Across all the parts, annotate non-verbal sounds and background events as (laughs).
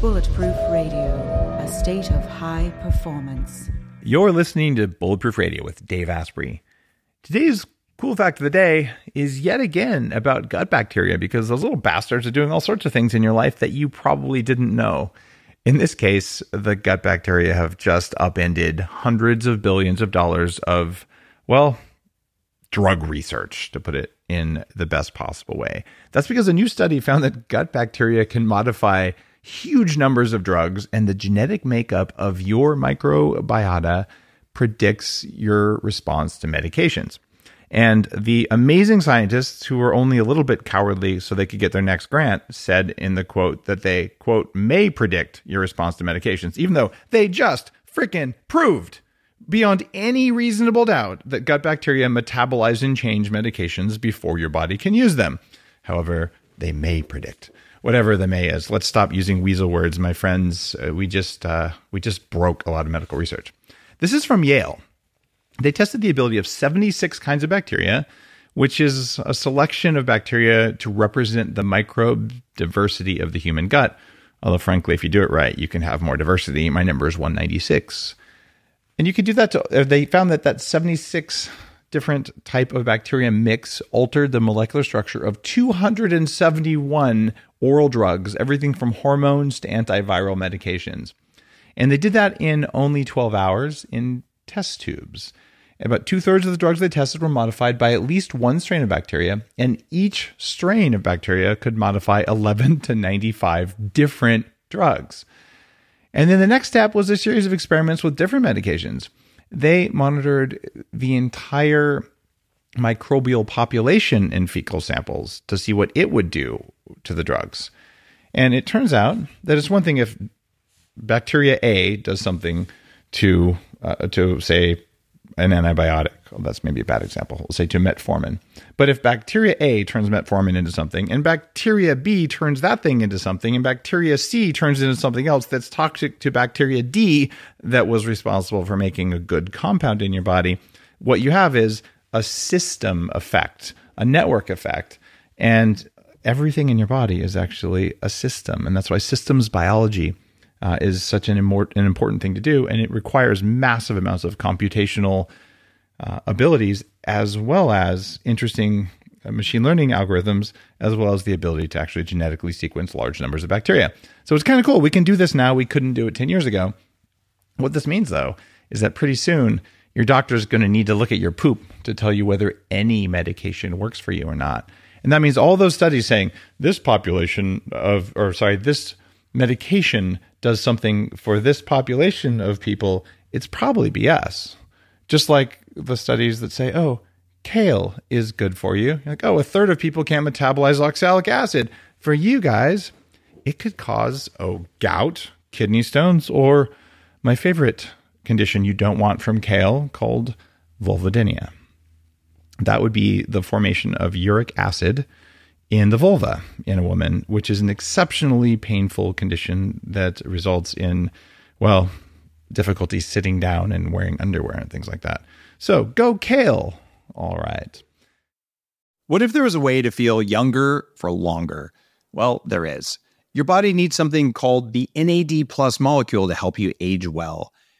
Bulletproof Radio, a state of high performance. You're listening to Bulletproof Radio with Dave Asprey. Today's cool fact of the day is yet again about gut bacteria because those little bastards are doing all sorts of things in your life that you probably didn't know. In this case, the gut bacteria have just upended hundreds of billions of dollars of, well, drug research, to put it in the best possible way. That's because a new study found that gut bacteria can modify huge numbers of drugs, and the genetic makeup of your microbiota predicts your response to medications. And the amazing scientists who were only a little bit cowardly so they could get their next grant said in the quote that they, quote, may predict your response to medications, even though they just freaking proved beyond any reasonable doubt that gut bacteria metabolize and change medications before your body can use them. However, they may predict whatever the may is. Let's stop using weasel words, my friends. Uh, we just uh, we just broke a lot of medical research. This is from Yale. They tested the ability of 76 kinds of bacteria, which is a selection of bacteria to represent the microbe diversity of the human gut. Although, frankly, if you do it right, you can have more diversity. My number is 196. And you could do that to, uh, they found that that 76 different type of bacteria mix altered the molecular structure of 271 oral drugs, everything from hormones to antiviral medications. And they did that in only 12 hours in test tubes. About two thirds of the drugs they tested were modified by at least one strain of bacteria, and each strain of bacteria could modify 11 to 95 different drugs. And then the next step was a series of experiments with different medications. They monitored the entire microbial population in fecal samples to see what it would do to the drugs. And it turns out that it's one thing if bacteria A does something to uh, to say an antibiotic. Well, that's maybe a bad example. We'll say to metformin. But if bacteria A turns metformin into something, and bacteria B turns that thing into something, and bacteria C turns into something else that's toxic to bacteria D that was responsible for making a good compound in your body, what you have is a system effect, a network effect. And everything in your body is actually a system. And that's why systems biology uh, is such an, an important thing to do. And it requires massive amounts of computational uh, abilities as well as interesting uh, machine learning algorithms, as well as the ability to actually genetically sequence large numbers of bacteria. So it's kind of cool. We can do this now. We couldn't do it 10 years ago. What this means, though, is that pretty soon your doctor is going to need to look at your poop to tell you whether any medication works for you or not. And that means all those studies saying this population of, or sorry, this medication does something for this population of people, it's probably BS. Just like the studies that say, oh, kale is good for you. You're like, oh, a third of people can't metabolize oxalic acid. For you guys, it could cause, oh, gout, kidney stones, or my favorite condition you don't want from kale called vulvodynia that would be the formation of uric acid in the vulva in a woman, which is an exceptionally painful condition that results in, well, difficulty sitting down and wearing underwear and things like that. So go kale. All right. What if there was a way to feel younger for longer? Well, there is. Your body needs something called the NAD plus molecule to help you age well.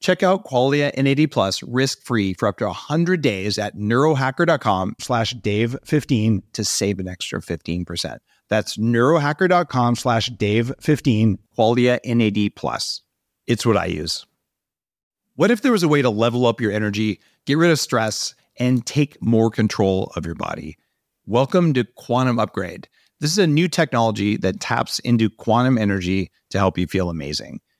Check out Qualia NAD Plus risk-free for up to 100 days at neurohacker.com slash dave15 to save an extra 15%. That's neurohacker.com slash dave15, Qualia NAD Plus. It's what I use. What if there was a way to level up your energy, get rid of stress, and take more control of your body? Welcome to Quantum Upgrade. This is a new technology that taps into quantum energy to help you feel amazing.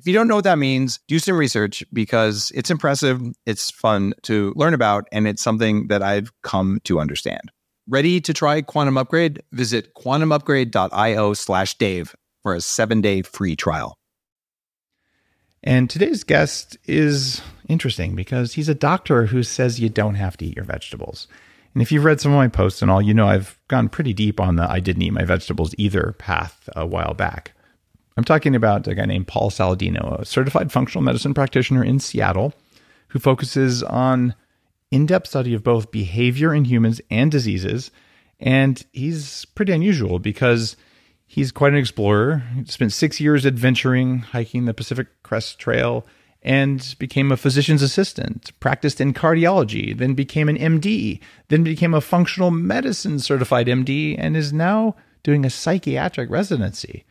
If you don't know what that means, do some research because it's impressive, it's fun to learn about, and it's something that I've come to understand. Ready to try Quantum Upgrade? Visit quantumupgrade.io slash Dave for a seven day free trial. And today's guest is interesting because he's a doctor who says you don't have to eat your vegetables. And if you've read some of my posts and all, you know I've gone pretty deep on the I didn't eat my vegetables either path a while back. I'm talking about a guy named Paul Saladino, a certified functional medicine practitioner in Seattle who focuses on in depth study of both behavior in humans and diseases. And he's pretty unusual because He's quite an explorer. He spent six years adventuring, hiking the Pacific Crest Trail, and became a physician's assistant, practiced in cardiology, then became an MD, then became a functional medicine certified MD, and is now doing a psychiatric residency,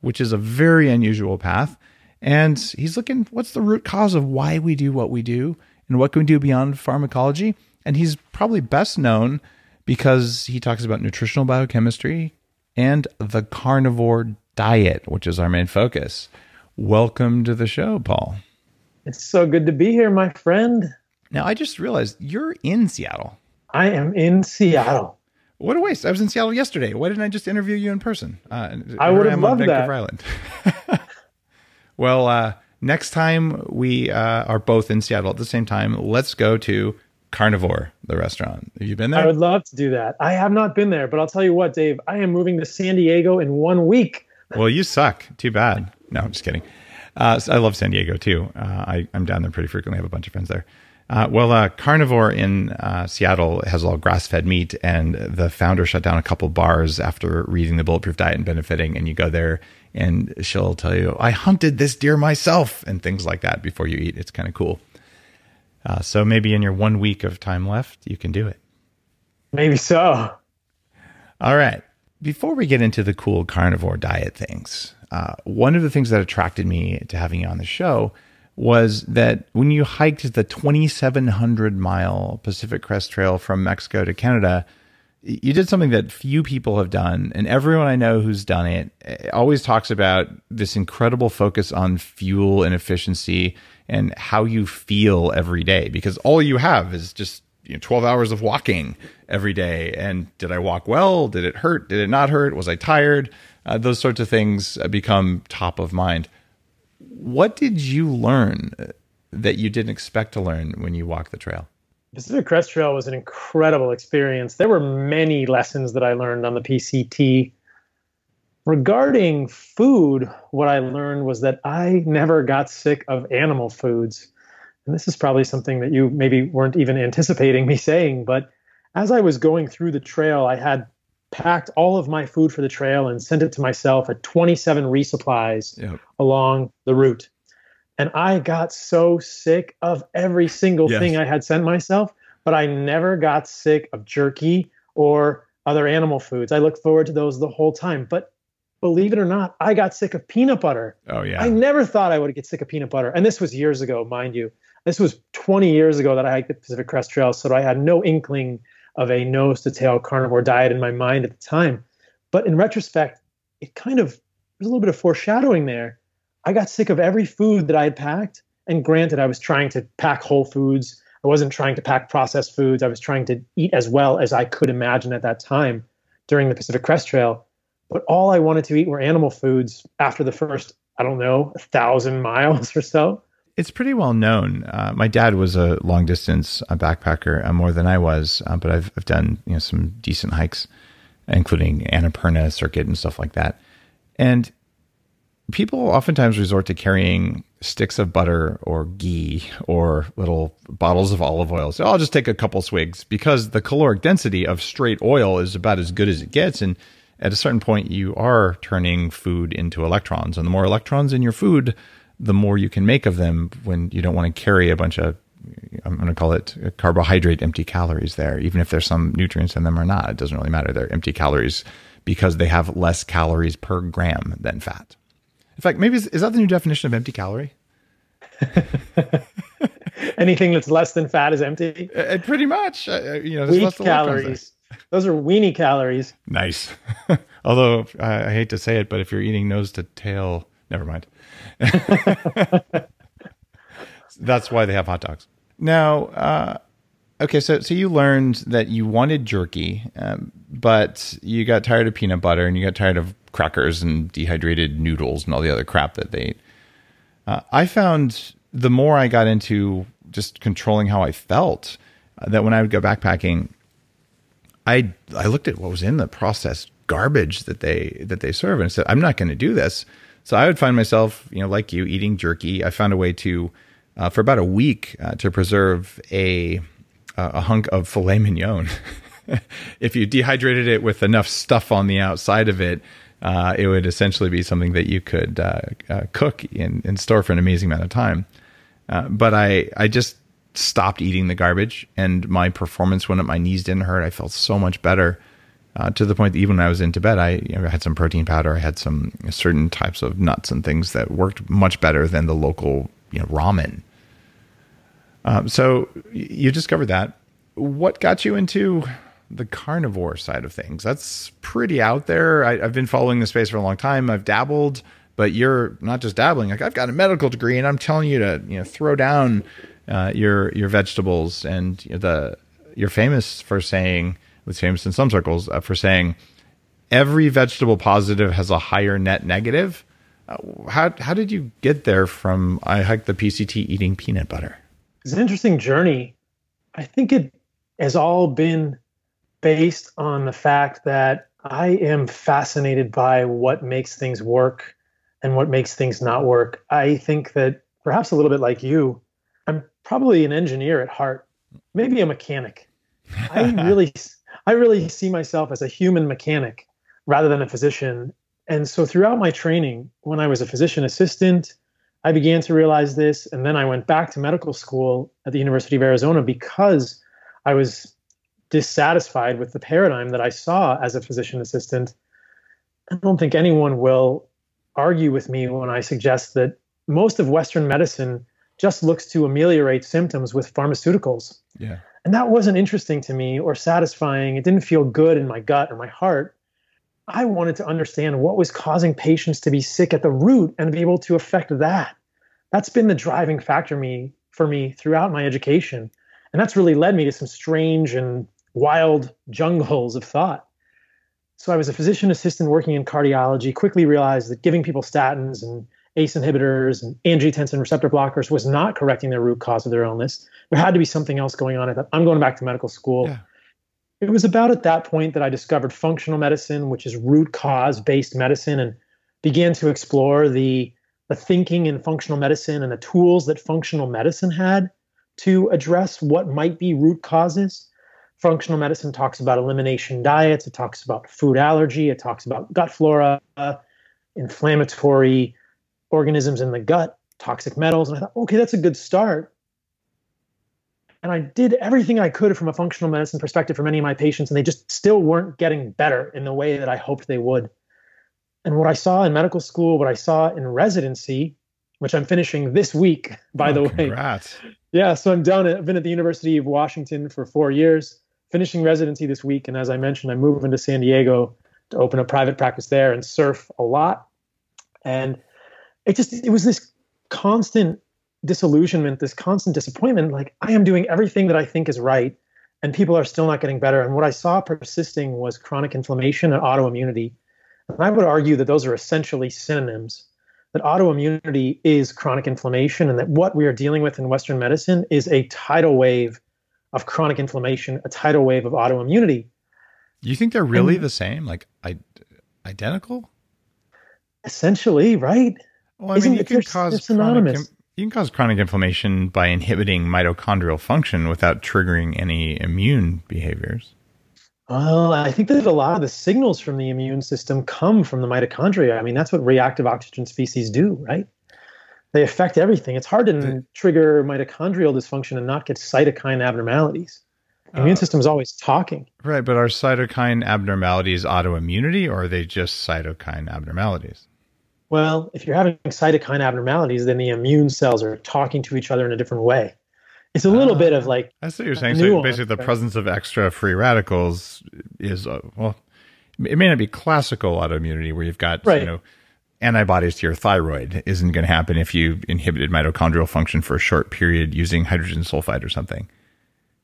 which is a very unusual path. And he's looking what's the root cause of why we do what we do and what can we do beyond pharmacology. And he's probably best known because he talks about nutritional biochemistry, and the carnivore diet, which is our main focus. Welcome to the show, Paul. It's so good to be here, my friend. Now, I just realized you're in Seattle. I am in Seattle. What a waste. I was in Seattle yesterday. Why didn't I just interview you in person? Uh, I would have loved that. Island. (laughs) well, uh, next time we uh, are both in Seattle at the same time, let's go to Carnivore, the restaurant. Have you been there? I would love to do that. I have not been there, but I'll tell you what, Dave, I am moving to San Diego in one week. (laughs) Well, you suck. Too bad. No, I'm just kidding. Uh, I love San Diego too. Uh, I, am down there pretty frequently. I have a bunch of friends there. Uh, well, uh, Carnivore in uh, Seattle has all grass fed meat, and the founder shut down a couple bars after reading the Bulletproof Diet and benefiting. And you go there, and she'll tell you, I hunted this deer myself, and things like that before you eat. It's kind of cool. Uh, so maybe in your one week of time left, you can do it. Maybe so. All right. Before we get into the cool carnivore diet things, uh, one of the things that attracted me to having you on the show was that when you hiked the 2,700 mile Pacific Crest Trail from Mexico to Canada, you did something that few people have done. And everyone I know who's done it eh, always talks about this incredible focus on fuel and efficiency and how you feel every day because all you have is just you know, 12 hours of walking every day. And did I walk well? Did it hurt? Did it not hurt? Was I tired? Uh, those sorts of things uh, become top of mind. What did you learn uh, that you didn't expect to learn when you walked the trail? Pacific Crest Trail was an incredible experience. There were many lessons that I learned on the PCT Regarding food, what I learned was that I never got sick of animal foods. And this is probably something that you maybe weren't even anticipating me (laughs) saying, but as I was going through the trail, I had packed all of my food for the trail and sent it to myself at 27 resupplies yep. along the route. And I got so sick of every single yes. thing I had sent myself, but I never got sick of jerky or other animal foods. I looked forward to those the whole time. But believe it or not, I got sick of peanut butter. Oh yeah. I never thought I would get sick of peanut butter. And this was years ago, mind you. This was 20 years ago that I hiked the Pacific Crest Trail, so I had no inkling of a nose to tail carnivore diet in my mind at the time. But in retrospect, it kind of there's a little bit of foreshadowing there. I got sick of every food that I had packed. And granted, I was trying to pack whole foods. I wasn't trying to pack processed foods. I was trying to eat as well as I could imagine at that time during the Pacific Crest Trail. But all I wanted to eat were animal foods after the first, I don't know, a thousand miles (laughs) or so. It's pretty well known. Uh, my dad was a long distance uh, backpacker uh, more than I was, uh, but I've, I've done you know some decent hikes, including Annapurna circuit and stuff like that. And people oftentimes resort to carrying sticks of butter or ghee or little bottles of olive oil. So I'll just take a couple swigs because the caloric density of straight oil is about as good as it gets. And at a certain point, you are turning food into electrons. And the more electrons in your food, the more you can make of them when you don't want to carry a bunch of I'm going to call it carbohydrate empty calories there, even if there's some nutrients in them or not. It doesn't really matter. They're empty calories because they have less calories per gram than fat. In fact, maybe is, is that the new definition of empty calorie? (laughs) Anything that's less than fat is empty. Uh, uh pretty much. Uh, uh you know, weak calories. Those are weenie calories. Nice. (laughs) Although uh, I hate to say it, but if you're eating nose to tail, never mind. (laughs) That's why they have hot dogs. Now, uh, okay, so so you learned that you wanted jerky, um, but you got tired of peanut butter and you got tired of crackers and dehydrated noodles and all the other crap that they. Uh, I found the more I got into just controlling how I felt, uh, that when I would go backpacking, I I looked at what was in the processed garbage that they that they serve and said, I'm not going to do this. So I would find myself, you know, like you, eating jerky. I found a way to uh, for about a week uh, to preserve a a hunk of filet mignon. (laughs) if you dehydrated it with enough stuff on the outside of it, uh, it would essentially be something that you could uh, uh, cook in, and store for an amazing amount of time. Uh, but I I just stopped eating the garbage, and my performance went up. My knees didn't hurt. I felt so much better. Uh, to the point that even when I was in bed, I, you know, I had some protein powder. I had some certain types of nuts and things that worked much better than the local you know, ramen. Um, so you discovered that. What got you into the carnivore side of things? That's pretty out there. I, have been following the space for a long time. I've dabbled, but you're not just dabbling. Like I've got a medical degree, and I'm telling you to you know throw down uh, your your vegetables. And you know, the you're famous for saying, was famous in some circles uh, for saying every vegetable positive has a higher net negative. Uh, how how did you get there from I hiked the PCT eating peanut butter? It's an interesting journey. I think it has all been based on the fact that I am fascinated by what makes things work and what makes things not work. I think that perhaps a little bit like you, I'm probably an engineer at heart, maybe a mechanic. I (laughs) really I really see myself as a human mechanic rather than a physician. And so throughout my training, when I was a physician assistant, I began to realize this. And then I went back to medical school at the University of Arizona because I was dissatisfied with the paradigm that I saw as a physician assistant. I don't think anyone will argue with me when I suggest that most of Western medicine just looks to ameliorate symptoms with pharmaceuticals. Yeah. And that wasn't interesting to me or satisfying. It didn't feel good in my gut or my heart. I wanted to understand what was causing patients to be sick at the root and be able to affect that. That's been the driving factor me for me throughout my education. And that's really led me to some strange and wild jungles of thought. So I was a physician assistant working in cardiology, quickly realized that giving people statins and ACE inhibitors and angiotensin receptor blockers was not correcting the root cause of their illness. There had to be something else going on. I thought, I'm going back to medical school. Yeah it was about at that point that I discovered functional medicine, which is root cause based medicine, and began to explore the, the thinking in functional medicine and the tools that functional medicine had to address what might be root causes. Functional medicine talks about elimination diets, it talks about food allergy, it talks about gut flora, inflammatory organisms in the gut, toxic metals. And I thought, okay, that's a good start. And I did everything I could from a functional medicine perspective for many of my patients, and they just still weren't getting better in the way that I hoped they would. And what I saw in medical school, what I saw in residency, which I'm finishing this week, by oh, the way. Congrats. Yeah, so I'm done. I've been at the University of Washington for four years, finishing residency this week. And as I mentioned, I'm moving to San Diego to open a private practice there and surf a lot. And it just, it was this constant disillusionment, this constant disappointment. Like I am doing everything that I think is right, and people are still not getting better. And what I saw persisting was chronic inflammation and autoimmunity. And I would argue that those are essentially synonyms. That autoimmunity is chronic inflammation, and that what we are dealing with in Western medicine is a tidal wave of chronic inflammation, a tidal wave of autoimmunity. You think they're really and, the same, like I, identical? Essentially, right? Well, I Isn't mean, you can cause synonymous. You can cause chronic inflammation by inhibiting mitochondrial function without triggering any immune behaviors. Well, I think that a lot of the signals from the immune system come from the mitochondria. I mean, that's what reactive oxygen species do, right? they affect everything. It's hard to the, trigger mitochondrial dysfunction and not get cytokine abnormalities. The immune uh, system is always talking. Right, but are cytokine abnormalities autoimmunity or are they just cytokine abnormalities? Well, if you're having cytokine abnormalities, then the immune cells are talking to each other in a different way. It's a little uh, bit of ah, like. I see what you're saying. So basically, the presence of extra free radicals is, uh, well, it may not be classical autoimmunity where you've got, right. you know, antibodies to your thyroid isn't going to happen if you inhibited mitochondrial function for a short period using hydrogen sulfide or something.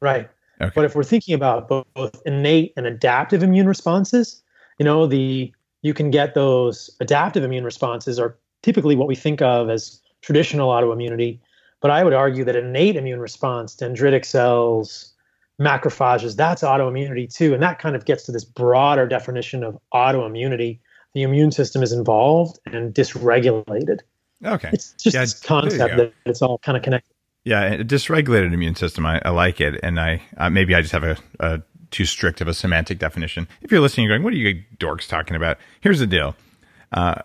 Right. Okay. But if we're thinking about both innate and adaptive immune responses, you know, the you can get those adaptive immune responses are typically what we think of as traditional autoimmunity. But I would argue that innate immune response, dendritic cells, macrophages, that's autoimmunity too. And that kind of gets to this broader definition of autoimmunity. The immune system is involved and dysregulated. Okay. It's just yeah, this concept that it's all kind of connected. Yeah, a dysregulated immune system. I, I like it, and I uh, maybe I just have a, a, too strict of a semantic definition. If you're listening, you're going, "What are you dorks talking about?" Here's the deal. Uh,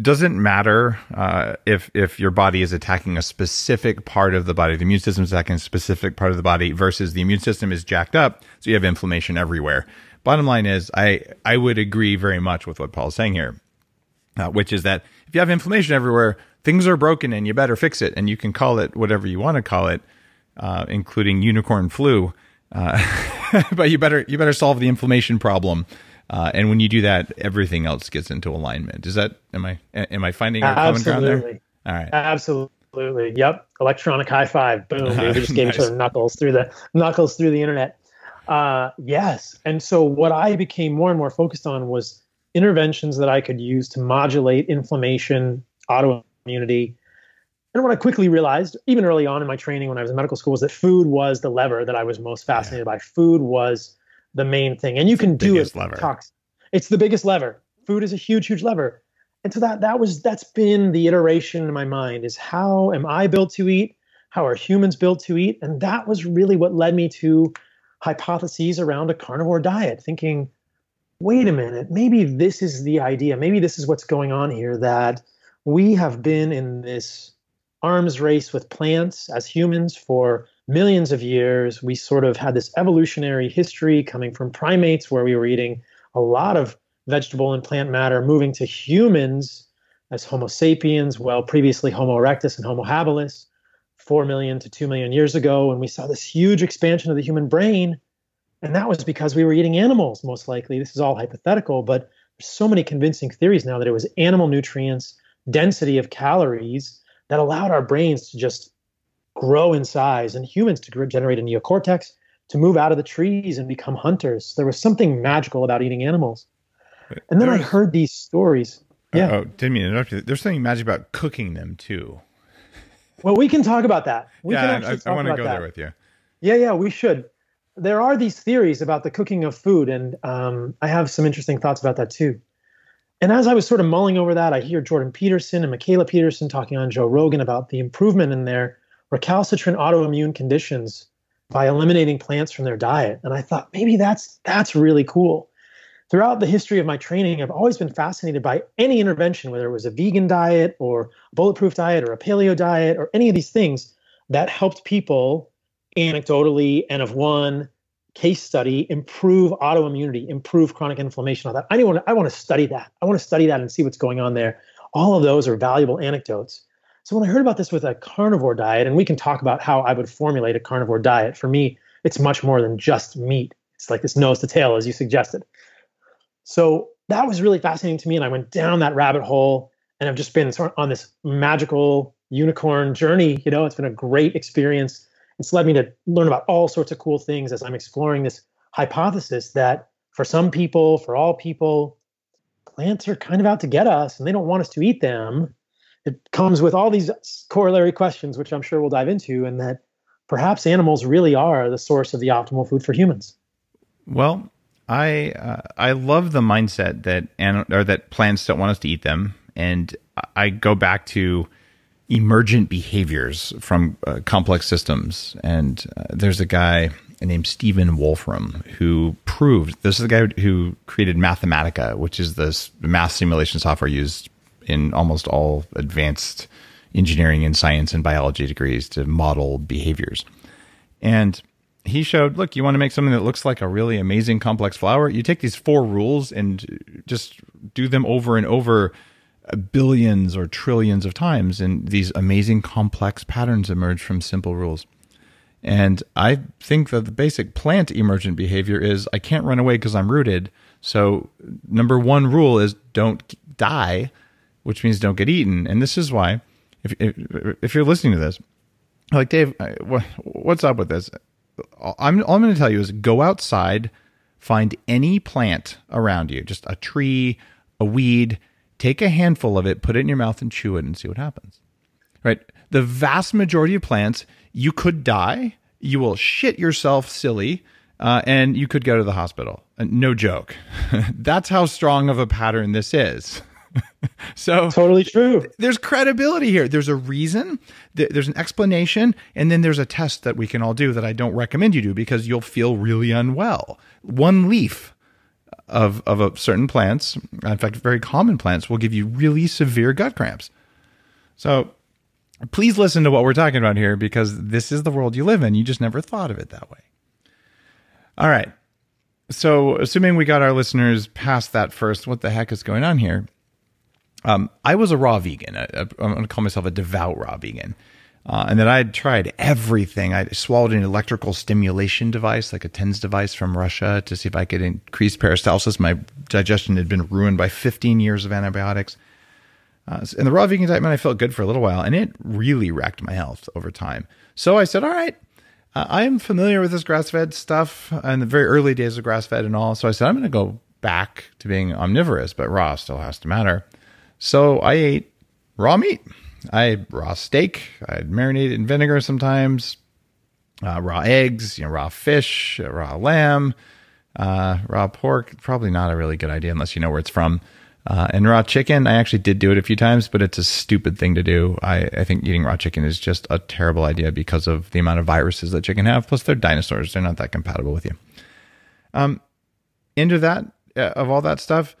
doesn't matter uh, if if your body is attacking a specific part of the body. The immune system is attacking a specific part of the body versus the immune system is jacked up, so you have inflammation everywhere. Bottom line is, I I would agree very much with what Paul's saying here, uh, which is that if you have inflammation everywhere, things are broken and you better fix it. And you can call it whatever you want to call it, uh, including unicorn flu. Uh, (laughs) but you better you better solve the inflammation problem. Uh, and when you do that, everything else gets into alignment. Is that am I am I finding a common ground there? All right. Absolutely. Yep. Electronic high five. Boom. we (laughs) just gave nice. each other knuckles through the knuckles through the internet. Uh, yes. And so what I became more and more focused on was interventions that I could use to modulate inflammation, auto community. And what I quickly realized, even early on in my training when I was in medical school, was that food was the lever that I was most fascinated yeah. by. Food was the main thing, and you it's can do it. Lever. Talks. It's the biggest lever. Food is a huge, huge lever. And so that that was that's been the iteration in my mind is how am I built to eat? How are humans built to eat? And that was really what led me to hypotheses around a carnivore diet, thinking, wait a minute, maybe this is the idea. Maybe this is what's going on here that we have been in this arms race with plants as humans for millions of years. We sort of had this evolutionary history coming from primates where we were eating a lot of vegetable and plant matter, moving to humans as Homo sapiens, well, previously Homo erectus and Homo habilis, 4 million to 2 million years ago. And we saw this huge expansion of the human brain. And that was because we were eating animals, most likely. This is all hypothetical, but there's so many convincing theories now that it was animal nutrients density of calories that allowed our brains to just grow in size and humans to generate a neocortex to move out of the trees and become hunters. There was something magical about eating animals. And then I heard these stories. Uh, yeah. Oh, didn't mean to interrupt you. There's something magic about cooking them too. Well, we can talk about that. We yeah, I, I want to go that. there with you. Yeah, yeah, we should. There are these theories about the cooking of food, and um, I have some interesting thoughts about that too. And as I was sort of mulling over that, I hear Jordan Peterson and Mikhaila Peterson talking on Joe Rogan about the improvement in their recalcitrant autoimmune conditions by eliminating plants from their diet. And I thought maybe that's that's really cool. Throughout the history of my training, I've always been fascinated by any intervention, whether it was a vegan diet or a bulletproof diet or a paleo diet or any of these things that helped people anecdotally and of one case study improve autoimmunity, improve chronic inflammation, all that. I want to, I want to study that. I want to study that and see what's going on there. All of those are valuable anecdotes. So when I heard about this with a carnivore diet, and we can talk about how I would formulate a carnivore diet, for me, it's much more than just meat. It's like this nose to tail, as you suggested. So that was really fascinating to me. And I went down that rabbit hole and I've just been sort of on this magical unicorn journey. You know, it's been a great experience it's led me to learn about all sorts of cool things as I'm exploring this hypothesis that for some people, for all people, plants are kind of out to get us and they don't want us to eat them. It comes with all these corollary questions, which I'm sure we'll dive into, and that perhaps animals really are the source of the optimal food for humans. Well, I uh, I love the mindset that and or that plants don't want us to eat them, and I go back to emergent behaviors from uh, complex systems. And uh, there's a guy named Stephen Wolfram who proved this is the guy who created Mathematica, which is this math simulation software used in almost all advanced engineering and science and biology degrees to model behaviors. And he showed, look, you want to make something that looks like a really amazing complex flower? You take these four rules and just do them over and over billions or trillions of times, and these amazing complex patterns emerge from simple rules. And I think that the basic plant emergent behavior is I can't run away because I'm rooted. So, number one rule is don't die, which means don't get eaten. And this is why, if, if, if you're listening to this, like, Dave, what's up with this? I'm, all I'm going to tell you is go outside, find any plant around you, just a tree, a weed, take a handful of it, put it in your mouth, and chew it and see what happens. Right? The vast majority of plants, you could die, you will shit yourself silly, uh, and you could go to the hospital. Uh, no joke. (laughs) That's how strong of a pattern this is. (laughs) so totally true. There's credibility here. There's a reason. There's an explanation, and then there's a test that we can all do that I don't recommend you do because you'll feel really unwell. One leaf of of a certain plants, in fact, very common plants, will give you really severe gut cramps. So please listen to what we're talking about here because this is the world you live in. You just never thought of it that way. All right. So, assuming we got our listeners past that first, what the heck is going on here? Um, I was a raw vegan. I, am going to call myself a devout raw vegan. Uh, and then I had tried everything. I swallowed an electrical stimulation device, like a TENS device from Russia, to see if I could increase peristalsis. My digestion had been ruined by 15 years of antibiotics. Uh, in the raw vegan diet, man, I felt good for a little while, and it really wrecked my health over time. So I said, all right, uh, I am familiar with this grass fed stuff and the very early days of grass fed and all. So I said, I'm going to go back to being omnivorous, but raw still has to matter. So I ate raw meat. I raw steak. I had marinated in vinegar sometimes. Uh, raw eggs, you know, raw fish, uh, raw lamb, uh, raw pork. Probably not a really good idea unless you know where it's from. Uh, and raw chicken, I actually did do it a few times, but it's a stupid thing to do. I, I think eating raw chicken is just a terrible idea because of the amount of viruses that chicken have. Plus, they're dinosaurs; they're not that compatible with you. Um, into that uh, of all that stuff,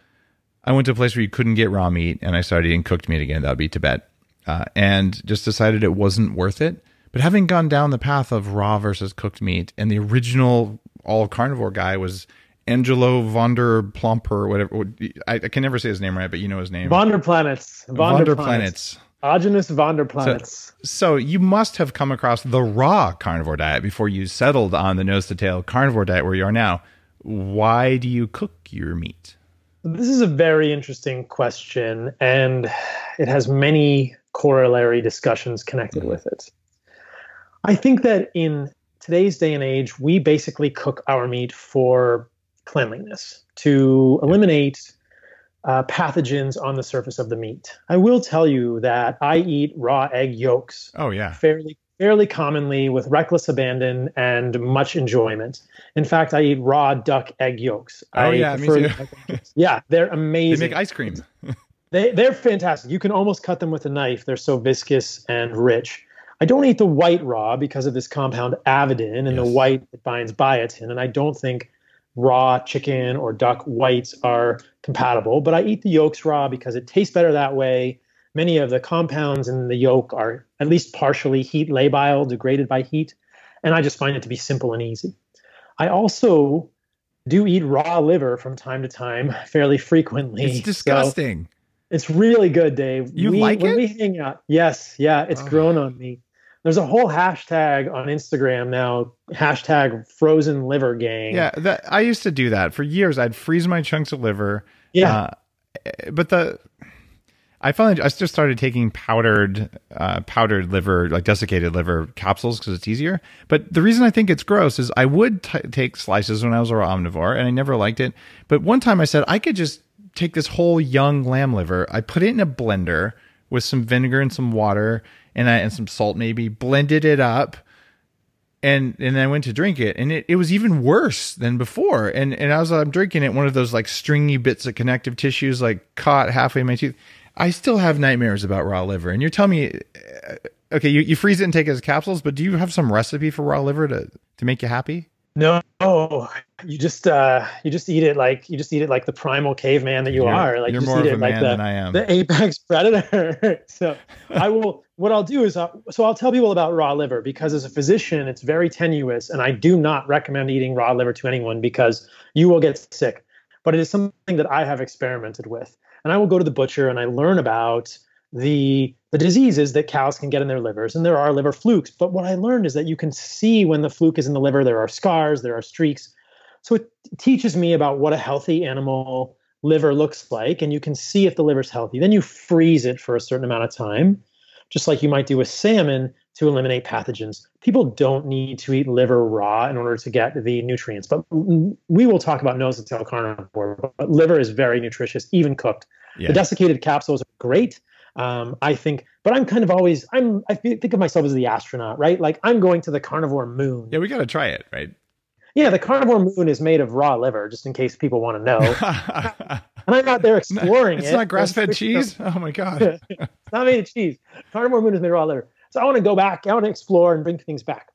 I went to a place where you couldn't get raw meat, and I started eating cooked meat again. That would be Tibet uh, and just decided it wasn't worth it. But having gone down the path of raw versus cooked meat, and the original all carnivore guy was Angelo von der Plomper, whatever. I, I, can never say his name right, but you know his name. Vonderplanitz. Vonderplanitz. Aajonus Vonderplanitz. So, so you must have come across the raw carnivore diet before you settled on the nose to tail carnivore diet where you are now. Why do you cook your meat? This is a very interesting question, and it has many corollary discussions connected with it. I think that in today's day and age, we basically cook our meat for cleanliness, to eliminate uh, pathogens on the surface of the meat. I will tell you that I eat raw egg yolks. Oh yeah, fairly fairly commonly with reckless abandon and much enjoyment. In fact, I eat raw duck egg yolks. Oh I yeah, me too. yeah, they're amazing. They make ice cream. (laughs) They they're fantastic. You can almost cut them with a knife. They're so viscous and rich. I don't eat the white raw because of this compound avidin and yes. the white that binds biotin, and I don't think raw chicken or duck whites are compatible. But I eat the yolks raw because it tastes better that way. Many of the compounds in the yolk are at least partially heat labile, degraded by heat, and I just find it to be simple and easy. I also do eat raw liver from time to time, fairly frequently. It's disgusting. So it's really good, Dave. You we, like when it? we hang out. Yes, yeah, it's oh. grown on me. There's a whole hashtag on Instagram now, hashtag frozen liver gang. Yeah, that, I used to do that for years. I'd freeze my chunks of liver. Yeah. Uh, but the I finally I just started taking powdered uh, powdered liver like desiccated liver capsules because it's easier. But the reason I think it's gross is I would t- take slices when I was a raw omnivore and I never liked it. But one time I said I could just take this whole young lamb liver, I put it in a blender with some vinegar and some water and I, and some salt maybe, blended it up and and I went to drink it, and it, it was even worse than before. And and as I'm drinking it, one of those like stringy bits of connective tissues like caught halfway in my tooth. I still have nightmares about raw liver. And you're telling me, uh, okay, you, you freeze it and take it as capsules, but do you have some recipe for raw liver to to make you happy? No, you just uh, you just eat it like you just eat it like the primal caveman that you you're, are. Like you're you more eat of it a like man the, than I am. the apex predator. (laughs) so I will what I'll do is, uh, so I'll tell people about raw liver because as a physician, it's very tenuous, and I do not recommend eating raw liver to anyone because you will get sick. But it is something that I have experimented with, and I will go to the butcher and I learn about the the diseases that cows can get in their livers, and there are liver flukes. But what I learned is that you can see when the fluke is in the liver. There are scars, there are streaks. So it teaches me about what a healthy animal liver looks like, and you can see if the liver's healthy. Then you freeze it for a certain amount of time, just like you might do with salmon to eliminate pathogens. People don't need to eat liver raw in order to get the nutrients, but we will talk about nose and tail carnivore. But liver is very nutritious, even cooked. Yeah. The desiccated capsules are great. Um, I think, but I'm kind of always I'm I think of myself as the astronaut, right? Like I'm going to the carnivore moon. Yeah, we got to try it, right? Yeah, the carnivore moon is made of raw liver, just in case people want to know. (laughs) and I'm out there exploring it's it. It's not grass-fed cheese. Oh my god, (laughs) it's not made of cheese. Carnivore moon is made of raw liver. So I want to go back. I want to explore and bring things back.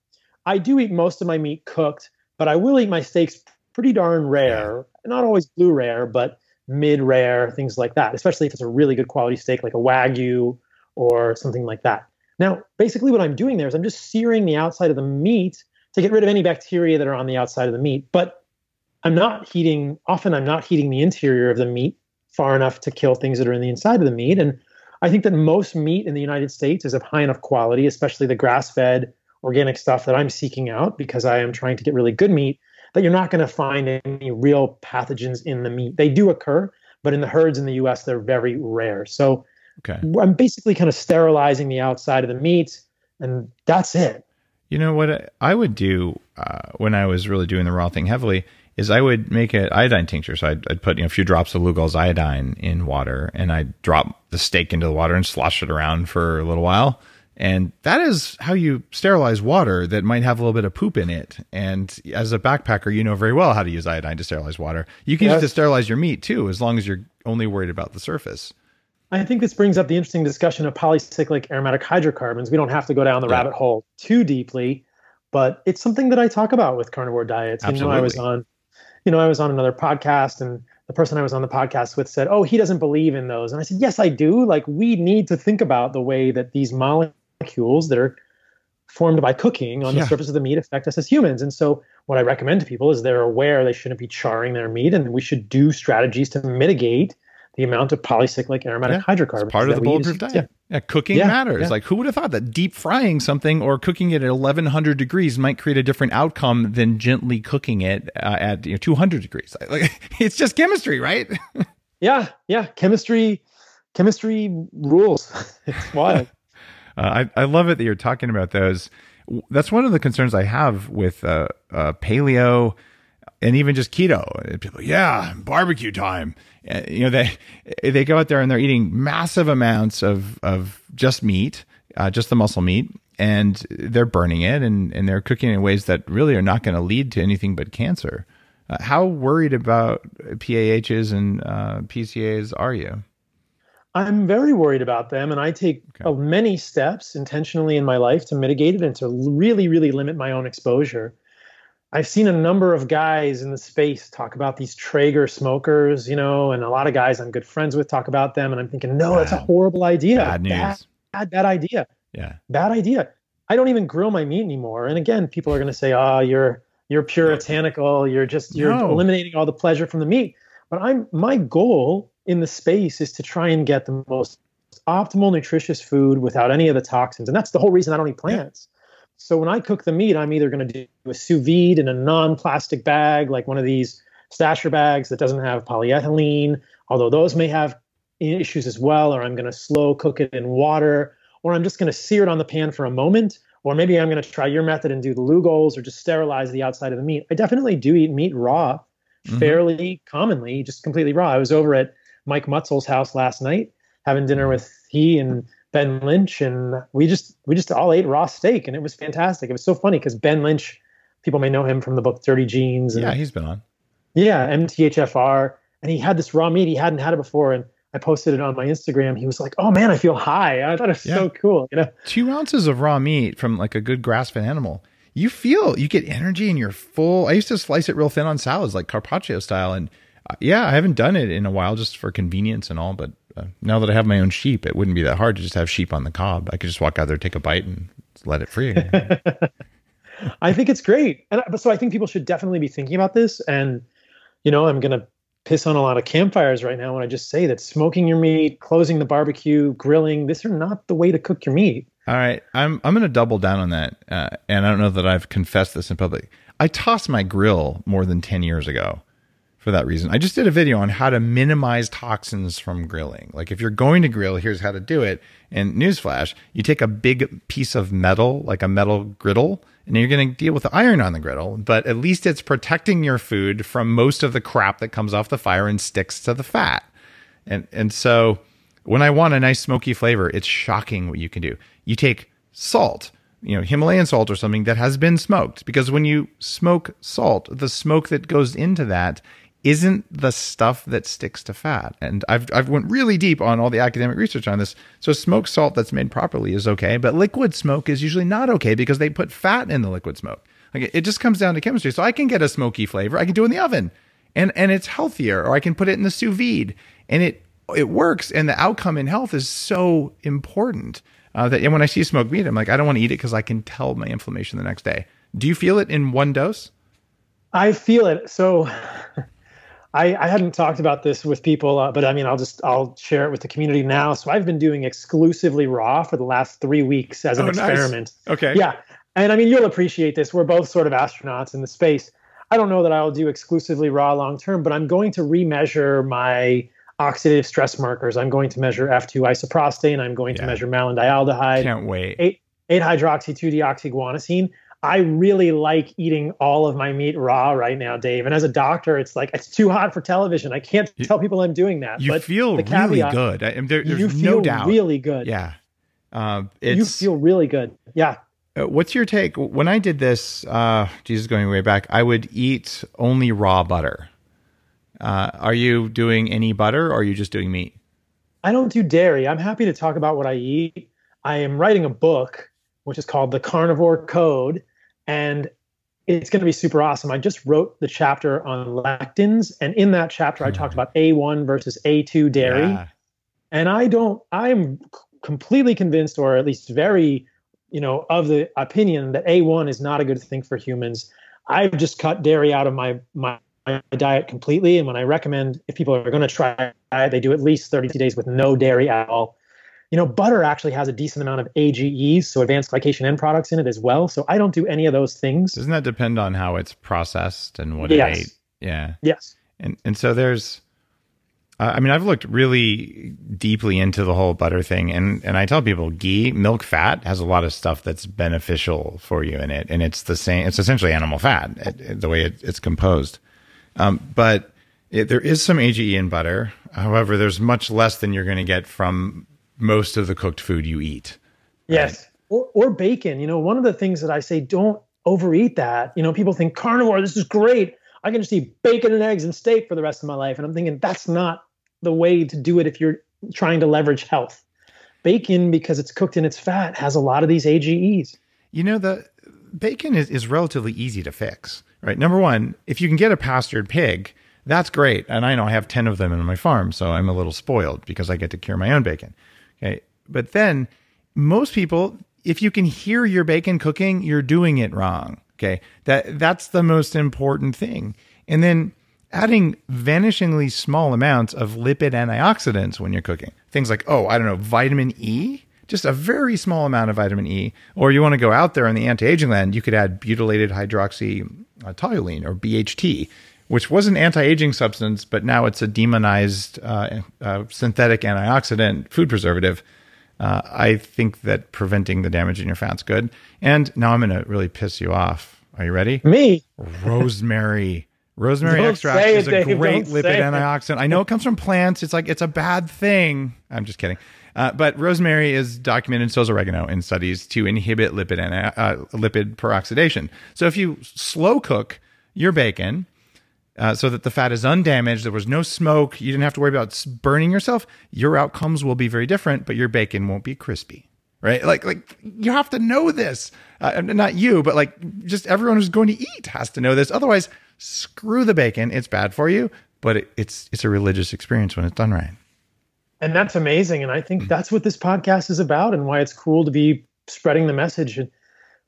I do eat most of my meat cooked, but I will eat my steaks pretty darn rare. Yeah. Not always blue rare, but mid rare, things like that. Especially if it's a really good quality steak, like a wagyu or something like that. Now, basically, what I'm doing there is I'm just searing the outside of the meat to get rid of any bacteria that are on the outside of the meat. But I'm not heating, often I'm not heating the interior of the meat far enough to kill things that are in the inside of the meat. And I think that most meat in the United States is of high enough quality, especially the grass fed organic stuff that I'm seeking out because I am trying to get really good meat, that you're not going to find any real pathogens in the meat. They do occur, but in the herds in the US, they're very rare. So okay. I'm basically kind of sterilizing the outside of the meat, and that's it. You know what I would do uh, when I was really doing the raw thing heavily is I would make an iodine tincture. So I'd, I'd put you know, a few drops of Lugol's iodine in water, and I'd drop the steak into the water and slosh it around for a little while. And that is how you sterilize water that might have a little bit of poop in it. And as a backpacker, you know very well how to use iodine to sterilize water. You can yes. use it to sterilize your meat too, as long as you're only worried about the surface. I think this brings up the interesting discussion of polycyclic aromatic hydrocarbons. We don't have to go down the yeah. rabbit hole too deeply, but it's something that I talk about with carnivore diets. Absolutely. You know, I was on, you know, I was on another podcast and the person I was on the podcast with said, "Oh, he doesn't believe in those." And I said, "Yes, I do. Like we need to think about the way that these molecules that are formed by cooking on yeah. the surface of the meat affect us as humans. And so what I recommend to people is they're aware they shouldn't be charring their meat and we should do strategies to mitigate the amount of polycyclic aromatic yeah, hydrocarbons. part of the bulletproof diet. Yeah. yeah. cooking matters. Like, who would have thought that deep frying something or cooking it at 1100 degrees might create a different outcome than gently cooking it uh, at you know, 200 degrees? Like, (laughs) it's just chemistry, right? (laughs) yeah, yeah. Chemistry, chemistry rules. (laughs) it's wild. Uh, I, I love it that you're talking about those. That's one of the concerns I have with uh, uh paleo and even just keto. People, yeah, barbecue time. Uh, you know, they they go out there and they're eating massive amounts of of just meat, uh, just the muscle meat, and they're burning it and and they're cooking in ways that really are not going to lead to anything but cancer. Uh, how worried about PAHs and uh, PCAs are you? I'm very worried about them, and I take okay. many steps intentionally in my life to mitigate it and to really, really limit my own exposure. I've seen a number of guys in the space talk about these Traeger smokers, you know, and a lot of guys I'm good friends with talk about them. And I'm thinking, no, that's a horrible idea. Bad news. Bad, bad, bad idea. Yeah. Bad idea. I don't even grill my meat anymore. And again, people are going to say, oh, you're, you're puritanical. You're just, you're no. eliminating all the pleasure from the meat. But I'm, my goal in the space is to try and get the most optimal nutritious food without any of the toxins. And that's the whole reason I don't eat plants. So when I cook the meat, I'm either going to do a sous vide in a non-plastic bag, like one of these stasher bags that doesn't have polyethylene, although those may have issues as well, or I'm going to slow cook it in water, or I'm just going to sear it on the pan for a moment, or maybe I'm going to try your method and do the Lugol's or just sterilize the outside of the meat. I definitely do eat meat raw mm-hmm. fairly commonly, just completely raw. I was over at Mike Mutzel's house last night having dinner with he and Ben Lynch, and we just we just all ate raw steak, and it was fantastic. It was so funny because Ben Lynch, people may know him from the book Dirty Genes. And, yeah, he's been on. Yeah, MTHFR, and he had this raw meat. He hadn't had it before, and I posted it on my Instagram. He was like, "Oh man, I feel high." I thought it was yeah. so cool. You know, two ounces of raw meat from like a good grass-fed animal. You feel you get energy and you're full. I used to slice it real thin on salads, like carpaccio style, and yeah, I haven't done it in a while just for convenience and all, but uh, now that I have my own sheep, it wouldn't be that hard to just have sheep on the cob. I could just walk out there, take a bite, and let it free. (laughs) I think it's great, and but so I think people should definitely be thinking about this. And you know, I'm gonna piss on a lot of campfires right now when I just say that smoking your meat, closing the barbecue, grilling, these are not the way to cook your meat. All right, I'm I'm going to double down on that, uh, and I don't know that I've confessed this in public. I tossed my grill more than ten years ago for that reason. I just did a video on how to minimize toxins from grilling. Like if you're going to grill, here's how to do it. And newsflash, you take a big piece of metal, like a metal griddle, and you're going to deal with the iron on the griddle, but at least it's protecting your food from most of the crap that comes off the fire and sticks to the fat. And and so when I want a nice smoky flavor, it's shocking what you can do. You take salt, you know, Himalayan salt or something that has been smoked because when you smoke salt, the smoke that goes into that isn't the stuff that sticks to fat. And I've I've went really deep on all the academic research on this. So smoked salt that's made properly is okay, but liquid smoke is usually not okay because they put fat in the liquid smoke. Like it just comes down to chemistry. So I can get a smoky flavor. I can do it in the oven. And and it's healthier or I can put it in the sous vide and it it works and the outcome in health is so important. Uh, that and when I see smoked meat, I'm like, I don't want to eat it because I can tell my inflammation the next day. Do you feel it in one dose? I feel it. So (laughs) I, I hadn't talked about this with people, uh, but I mean, I'll just I'll share it with the community now. So I've been doing exclusively raw for the last three weeks as an oh, experiment. Nice. Okay. Yeah, and I mean, you'll appreciate this. We're both sort of astronauts in the space. I don't know that I'll do exclusively raw long term, but I'm going to remeasure my oxidative stress markers. I'm going to measure F2 isoprostane. I'm going yeah. to measure malondialdehyde. Can't wait. 8, 8 hydroxy 2 deoxyguanosine. I really like eating all of my meat raw right now, Dave. And as a doctor, it's like it's too hot for television. I can't you, tell people I'm doing that. You but feel caveat, really good. I, there, there's you feel no doubt. Really good. Yeah. Uh, you feel really good. Yeah. Uh, what's your take? When I did this, uh, Jesus, going way back, I would eat only raw butter. Uh, are you doing any butter, or are you just doing meat? I don't do dairy. I'm happy to talk about what I eat. I am writing a book, which is called The Carnivore Code and it's going to be super awesome. I just wrote the chapter on lectins, and in that chapter, I hmm. talked about A1 versus A2 dairy. Yeah. And I don't, I'm completely convinced, or at least very, you know, of the opinion that A1 is not a good thing for humans. I've just cut dairy out of my my, my diet completely, and when I recommend if people are going to try it, they do at least 30 days with no dairy at all you know, butter actually has a decent amount of AGEs, so advanced glycation end products in it as well. So I don't do any of those things. Doesn't that depend on how it's processed and what yes. it ate? Yeah. Yes. And and so there's, uh, I mean, I've looked really deeply into the whole butter thing, and and I tell people, ghee, milk fat, has a lot of stuff that's beneficial for you in it, and it's the same. It's essentially animal fat, it, it, the way it, it's composed. Um, but it, there is some AGE in butter. However, there's much less than you're going to get from most of the cooked food you eat. Yes. Right? Or, or bacon. You know, one of the things that I say, don't overeat that. You know, people think carnivore, this is great. I can just eat bacon and eggs and steak for the rest of my life. And I'm thinking that's not the way to do it if you're trying to leverage health. Bacon, because it's cooked in its fat, has a lot of these AGEs. You know, the bacon is, is relatively easy to fix, right? Number one, if you can get a pastured pig, that's great. And I know I have 10 of them in my farm, so I'm a little spoiled because I get to cure my own bacon. Okay. But then most people, if you can hear your bacon cooking, you're doing it wrong. Okay. That that's the most important thing. And then adding vanishingly small amounts of lipid antioxidants when you're cooking. Things like, oh, I don't know, vitamin E, just a very small amount of vitamin E. Or you want to go out there on the anti-aging land, you could add butylated hydroxytoluene or BHT, which was an anti-aging substance, but now it's a demonized uh, uh, synthetic antioxidant food preservative. Uh, I think that preventing the damage in your fat's good. And now I'm going to really piss you off. Are you ready? Me. Rosemary. Rosemary don't extract is a great lipid antioxidant. I know it comes from plants. It's like it's a bad thing. I'm just kidding. Uh, but rosemary is documented, so is oregano, in studies to inhibit lipid uh, lipid peroxidation. So if you slow cook your bacon, uh, so that the fat is undamaged. There was no smoke. You didn't have to worry about burning yourself. Your outcomes will be very different, but your bacon won't be crispy, right? Like, like you have to know this. Uh, not you, but like just everyone who's going to eat has to know this. Otherwise, screw the bacon. It's bad for you, but it, it's it's a religious experience when it's done right. And that's amazing. And I think that's what this podcast is about and why it's cool to be spreading the message. And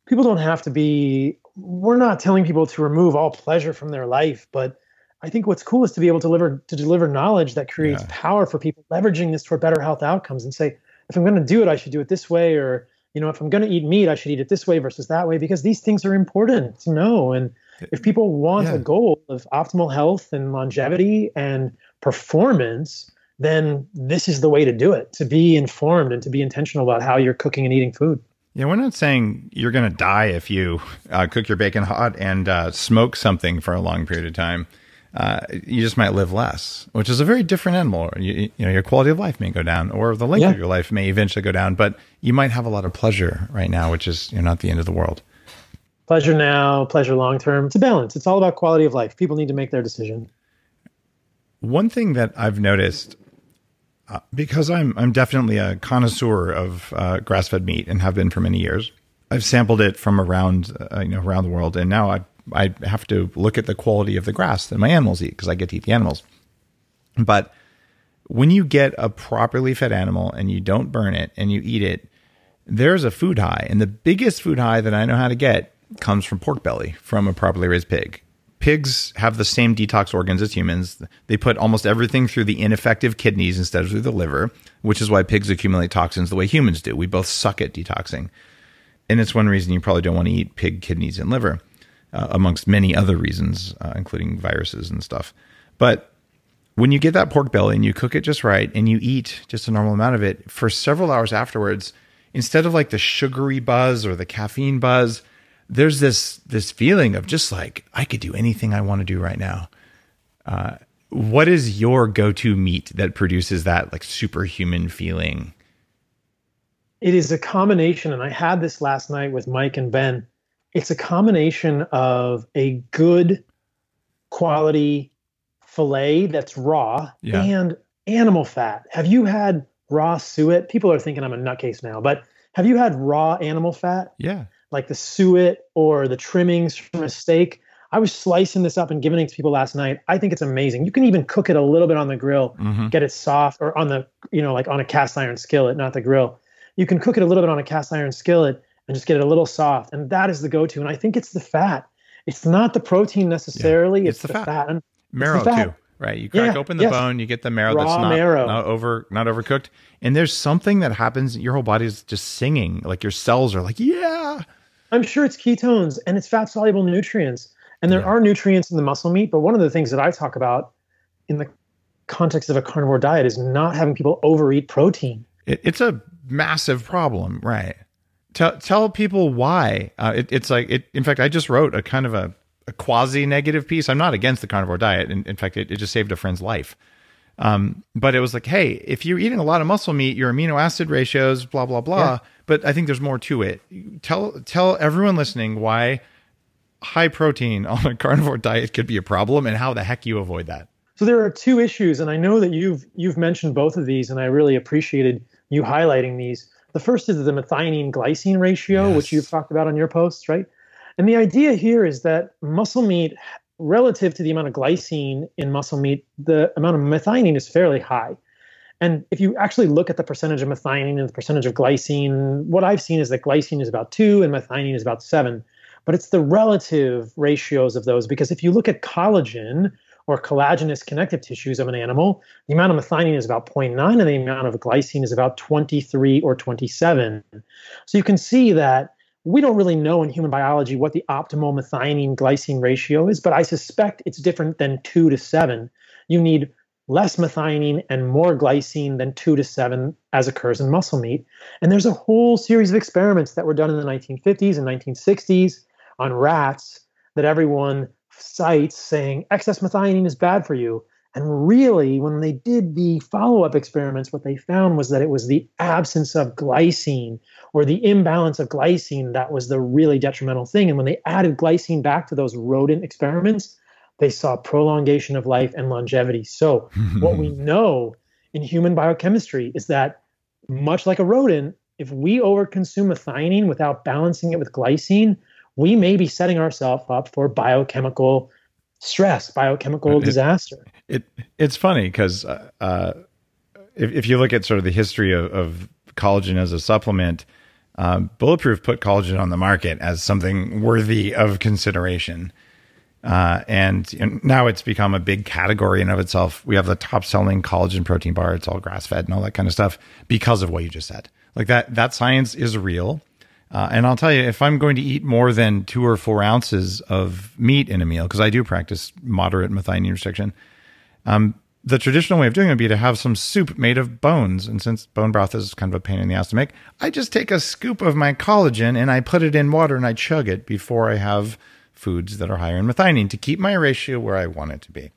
people don't have to be, we're not telling people to remove all pleasure from their life, but I think what's cool is to be able to deliver to deliver knowledge that creates yeah. power for people, leveraging this toward better health outcomes and say, if I'm going to do it, I should do it this way, or you know, if I'm going to eat meat, I should eat it this way versus that way because these things are important to know. And if people want yeah. a goal of optimal health and longevity and performance, then this is the way to do it to be informed and to be intentional about how you're cooking and eating food. Yeah, we're not saying you're going to die if you uh, cook your bacon hot and uh, smoke something for a long period of time. Uh, you just might live less, which is a very different animal. You, you know, your quality of life may go down, or the length yeah. of your life may eventually go down. But you might have a lot of pleasure right now, which is you know, not the end of the world. Pleasure now, pleasure long term. It's a balance. It's all about quality of life. People need to make their decision. One thing that I've noticed because I'm I'm definitely a connoisseur of uh, grass fed meat and have been for many years. I've sampled it from around uh, you know around the world, and now I I have to look at the quality of the grass that my animals eat because I get to eat the animals. But when you get a properly fed animal and you don't burn it and you eat it, there's a food high, and the biggest food high that I know how to get comes from pork belly from a properly raised pig pigs have the same detox organs as humans. They put almost everything through the ineffective kidneys instead of through the liver, which is why pigs accumulate toxins the way humans do. We both suck at detoxing. And it's one reason you probably don't want to eat pig kidneys and liver, uh, amongst many other reasons, uh, including viruses and stuff. But when you get that pork belly and you cook it just right and you eat just a normal amount of it for several hours afterwards, instead of like the sugary buzz or the caffeine buzz, there's this this feeling of just like I could do anything I want to do right now. Uh, what is your go-to meat that produces that like superhuman feeling? It is a combination, and I had this last night with Mike and Ben. It's a combination of a good quality fillet that's raw yeah. and animal fat. Have you had raw suet? People are thinking I'm a nutcase now, but have you had raw animal fat? Yeah like the suet or the trimmings from a steak. I was slicing this up and giving it to people last night. I think it's amazing. You can even cook it a little bit on the grill, mm-hmm. get it soft, or on the, you know, like on a cast iron skillet, not the grill. You can cook it a little bit on a cast iron skillet and just get it a little soft. And that is the go to. And I think it's the fat. It's not the protein necessarily, yeah, it's, it's, the, the fat. fat. Marrow, the fat. too right? You crack yeah, open the yes. bone, you get the marrow Raw that's not, marrow. not over not overcooked, and there's something that happens. Your whole body is just singing, like your cells are like, yeah, I'm sure it's ketones and it's fat soluble nutrients. And there yeah. are nutrients in the muscle meat, but one of the things that I talk about in the context of a carnivore diet is not having people overeat protein. It, it's a massive problem, right? Tell tell people why. Uh, it, it's like it. In fact, I just wrote a kind of a, a quasi negative piece. I'm not against the carnivore diet. In, in fact, it, it just saved a friend's life. Um, but it was like, hey, if you're eating a lot of muscle meat, your amino acid ratios, blah blah blah. Yeah. But I think there's more to it. Tell tell everyone listening why high protein on a carnivore diet could be a problem and how the heck you avoid that. So there are two issues, and I know that you've you've mentioned both of these, and I really appreciated you highlighting these. The first is the methionine glycine ratio, yes. which you've talked about on your posts, right? And the idea here is that muscle meat relative to the amount of glycine in muscle meat, the amount of methionine is fairly high. And if you actually look at the percentage of methionine and the percentage of glycine, what I've seen is that glycine is about two and methionine is about seven. But it's the relative ratios of those because if you look at collagen or collagenous connective tissues of an animal, the amount of methionine is about 0.9 and the amount of glycine is about 23 or 27. So you can see that we don't really know in human biology what the optimal methionine glycine ratio is, but I suspect it's different than two to seven. You need less methionine and more glycine than two to seven, as occurs in muscle meat. And there's a whole series of experiments that were done in the 1950s and 1960s on rats that everyone cites saying excess methionine is bad for you. And really, when they did the follow up experiments, what they found was that it was the absence of glycine or the imbalance of glycine that was the really detrimental thing. And when they added glycine back to those rodent experiments, they saw prolongation of life and longevity. So, (laughs) what we know in human biochemistry is that, much like a rodent, if we overconsume methionine without balancing it with glycine, we may be setting ourselves up for biochemical stress, biochemical it, disaster. It it's funny because uh, uh, if, if you look at sort of the history of, of collagen as a supplement, um, Bulletproof put collagen on the market as something worthy of consideration. Uh, and, and now it's become a big category in of itself. We have the top selling collagen protein bar. It's all grass fed and all that kind of stuff because of what you just said. Like that, that science is real. Uh, and I'll tell you, if I'm going to eat more than two or four ounces of meat in a meal, because I do practice moderate methionine restriction, um, the traditional way of doing it would be to have some soup made of bones. And since bone broth is kind of a pain in the ass to make, I just take a scoop of my collagen and I put it in water and I chug it before I have foods that are higher in methionine to keep my ratio where I want it to be.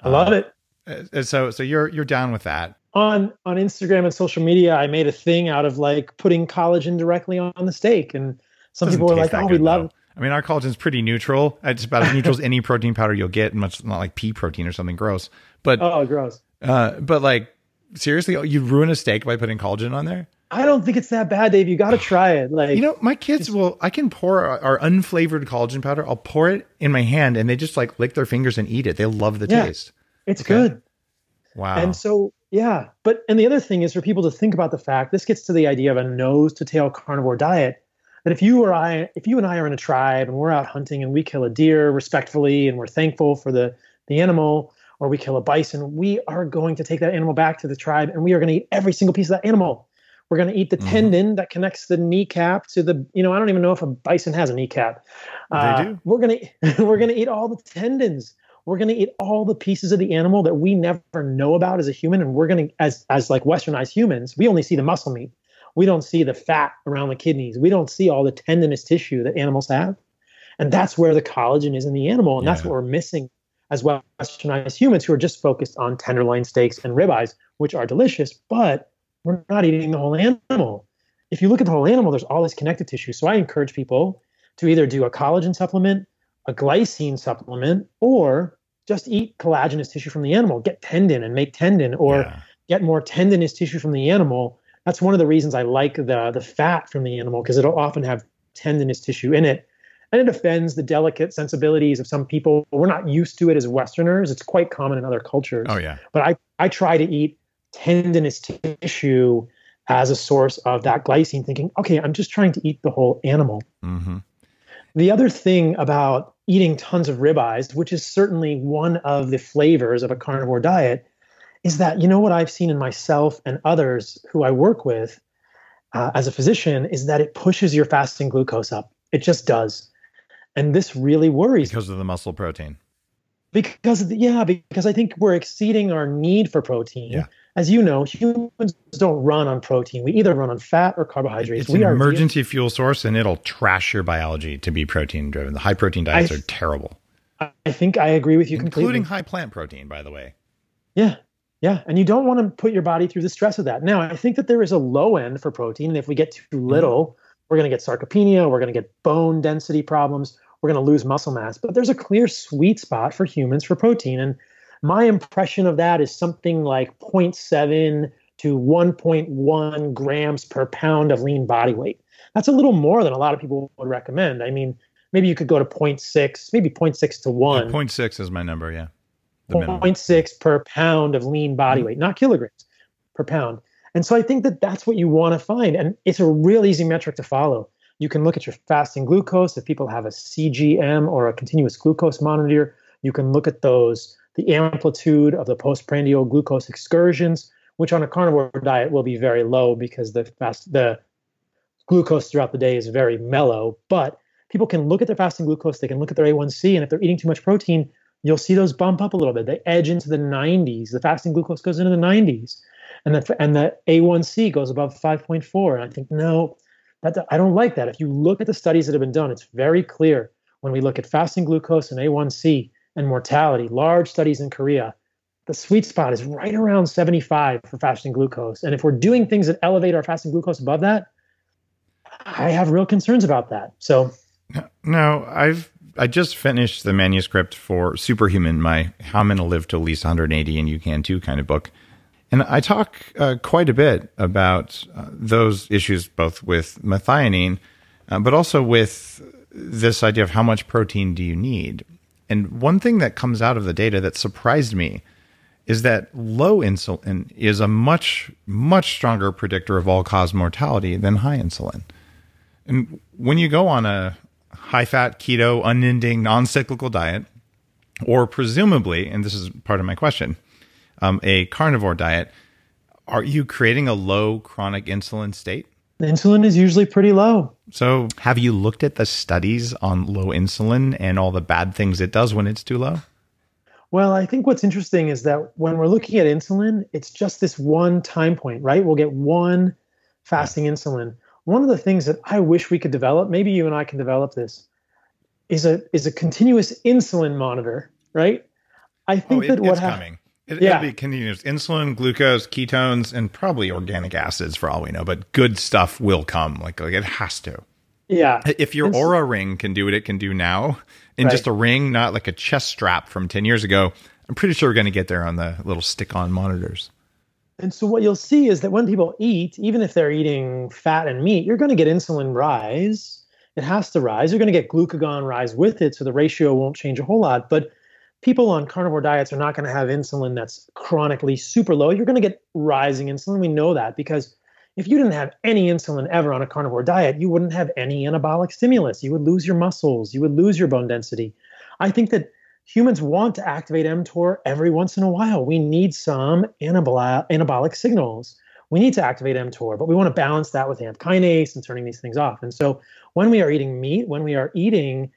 I love uh, it. Uh, so, so you're you're down with that on on Instagram and social media, I made a thing out of like putting collagen directly on the steak, and some people were like, "Oh, we love." Though. I mean, our collagen's pretty neutral. It's about as neutral as any (laughs) protein powder you'll get, much not like pea protein or something gross. But oh, gross. Uh, but like seriously, you ruin a steak by putting collagen on there. I don't think it's that bad, Dave. You got to try it. Like you know, my kids just, will. I can pour our, our, unflavored collagen powder. I'll pour it in my hand, and they just like lick their fingers and eat it. They love the yeah, taste. It's okay. good. Wow. And so yeah, but and the other thing is for people to think about the fact this gets to the idea of a nose to tail carnivore diet. That if you or I, if you and I are in a tribe and we're out hunting and we kill a deer respectfully and we're thankful for the the animal, or we kill a bison, we are going to take that animal back to the tribe and we are going to eat every single piece of that animal. We're going to eat the mm-hmm. tendon that connects the kneecap to the, you know, I don't even know if a bison has a kneecap. Uh, they do. We're going (laughs) to we're going to eat all the tendons we're going to eat all the pieces of the animal that we never know about as a human and we're going to as as like westernized humans we only see the muscle meat we don't see the fat around the kidneys we don't see all the tendinous tissue that animals have and that's where the collagen is in the animal and yeah. that's what we're missing as westernized humans who are just focused on tenderloin steaks and ribeyes which are delicious but we're not eating the whole animal if you look at the whole animal there's all this connective tissue so i encourage people to either do a collagen supplement a glycine supplement or just eat collagenous tissue from the animal, get tendon and make tendon, or yeah. get more tendinous tissue from the animal. That's one of the reasons I like the the fat from the animal because it'll often have tendinous tissue in it. And it offends the delicate sensibilities of some people. We're not used to it as Westerners. It's quite common in other cultures. Oh yeah. But I, I try to eat tendinous tissue as a source of that glycine, thinking, okay, I'm just trying to eat the whole animal. Mm-hmm. The other thing about eating tons of ribeyes, which is certainly one of the flavors of a carnivore diet, is that you know what I've seen in myself and others who I work with uh, as a physician is that it pushes your fasting glucose up. It just does, and this really worries because of the muscle protein. Because the, yeah, because I think we're exceeding our need for protein. Yeah as you know, humans don't run on protein. We either run on fat or carbohydrates. It's we an emergency fuel source, and it'll trash your biology to be protein driven. The high protein diets are terrible. I think I agree with you including completely. Including high plant protein, by the way. Yeah, yeah, and you don't want to put your body through the stress of that. Now, I think that there is a low end for protein. And if we get too mm-hmm. little, mm-hmm. We're going to get sarcopenia. We're going to get bone density problems. We're going to lose muscle mass. But there's a clear sweet spot for humans for protein, and my impression of that is something like 0.7 to 1.1 grams per pound of lean body weight. That's a little more than a lot of people would recommend. I mean, maybe you could go to 0.6, maybe 0.6 to 1. Yeah, 0.6 is my number, yeah. The 0.6 per pound of lean body mm-hmm. weight, not kilograms per pound. And so I think that that's what you want to find. And it's a real easy metric to follow. You can look at your fasting glucose. If people have a CGM or a continuous glucose monitor, you can look at those the amplitude of the postprandial glucose excursions, which on a carnivore diet will be very low because the fast the glucose throughout the day is very mellow. But people can look at their fasting glucose, they can look at their A1C, and if they're eating too much protein, you'll see those bump up a little bit. They edge into the 90s. The fasting glucose goes into the 90s, and the and the A1C goes above 5.4. And I think no, that I don't like that. If you look at the studies that have been done, it's very clear when we look at fasting glucose and A1C and mortality, large studies in Korea, the sweet spot is right around 75 for fasting glucose. And if we're doing things that elevate our fasting glucose above that, I have real concerns about that. So, no, I've I just finished the manuscript for Superhuman, my How I'm to Live to at least 180 and You Can Too kind of book. And I talk uh, quite a bit about uh, those issues, both with methionine, uh, but also with this idea of how much protein do you need. And one thing that comes out of the data that surprised me is that low insulin is a much, much stronger predictor of all cause mortality than high insulin. And when you go on a high fat, keto, unending, non cyclical diet, or presumably, and this is part of my question, um, a carnivore diet, are you creating a low chronic insulin state? The insulin is usually pretty low. So, have you looked at the studies on low insulin and all the bad things it does when it's too low? Well, I think what's interesting is that when we're looking at insulin, it's just this one time point, right? We'll get one fasting yeah. insulin. One of the things that I wish we could develop, maybe you and I can develop this, is a is a continuous insulin monitor, right? I think oh, it, that what happening. It, yeah. It'll be continuous insulin, glucose, ketones, and probably organic acids for all we know. But good stuff will come. Like, like it has to. Yeah. If your Oura ring can do what it can do now, in right. just a ring, not like a chest strap from ten years ago, I'm pretty sure we're going to get there on the little stick-on monitors. And so what you'll see is that when people eat, even if they're eating fat and meat, you're going to get insulin rise. It has to rise. You're going to get glucagon rise with it, so the ratio won't change a whole lot. But people on carnivore diets are not going to have insulin that's chronically super low. You're going to get rising insulin. We know that because if you didn't have any insulin ever on a carnivore diet, you wouldn't have any anabolic stimulus. You would lose your muscles, you would lose your bone density. I think that humans want to activate mTOR every once in a while. We need some anabolic, anabolic signals. We need to activate mTOR, but we want to balance that with AMP kinase and turning these things off. And so when we are eating meat, when we are eating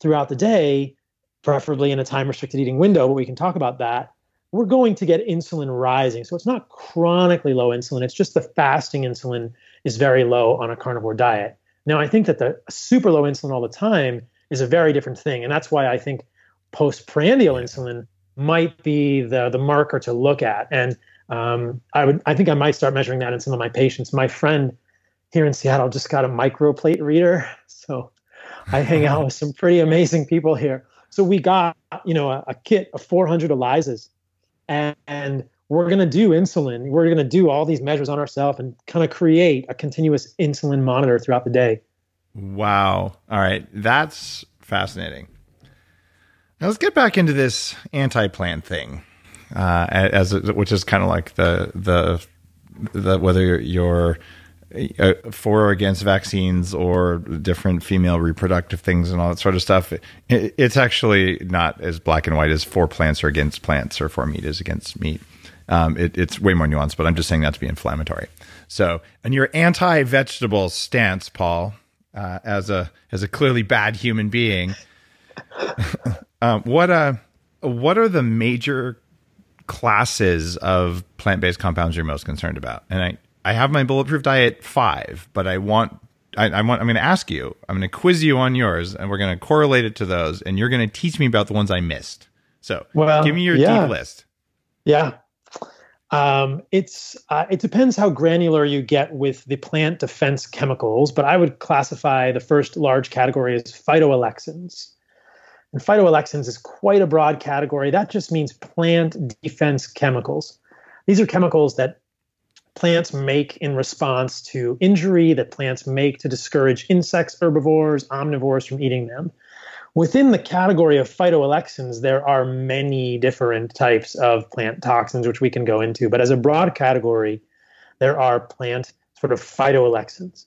throughout the day, preferably in a time restricted eating window, but we can talk about that. We're going to get insulin rising. So it's not chronically low insulin, it's just the fasting insulin is very low on a carnivore diet. Now, I think that the super low insulin all the time is a very different thing. And that's why I think postprandial insulin might be the, the marker to look at. And um, I would I think I might start measuring that in some of my patients. My friend here in Seattle just got a microplate reader. (laughs) So I hang out with some pretty amazing people here. So we got, you know, a, a kit of 400 ELISAs and, and we're going to do insulin. We're going to do all these measures on ourselves and kind of create a continuous insulin monitor throughout the day. Wow. All right. That's fascinating. Now let's get back into this anti-plan thing, uh, as which is kind of like the the the whether you're uh, for or against vaccines or different female reproductive things and all that sort of stuff. It, it's actually not as black and white as for plants or against plants or for meat is against meat. Um, it, it's way more nuanced, but I'm just saying that to be inflammatory. So, and your anti-vegetable stance, Paul, uh, as a as a clearly bad human being, (laughs) um, what uh, what are the major classes of plant-based compounds you're most concerned about? And I I have my bulletproof diet five, but I want I, I want I'm going to ask you. I'm going to quiz you on yours, and we're going to correlate it to those, and you're going to teach me about the ones I missed. So, well, give me your yeah. deep list. Yeah. Um, it's uh, it depends how granular you get with the plant defense chemicals, but I would classify the first large category as phytoalexins. And phytoalexins is quite a broad category. That just means plant defense chemicals. These are chemicals that plants make in response to injury, that plants make to discourage insects, herbivores, omnivores from eating them. Within the category of phytoalexins, there are many different types of plant toxins, which we can go into. But as a broad category, there are plant sort of phytoalexins.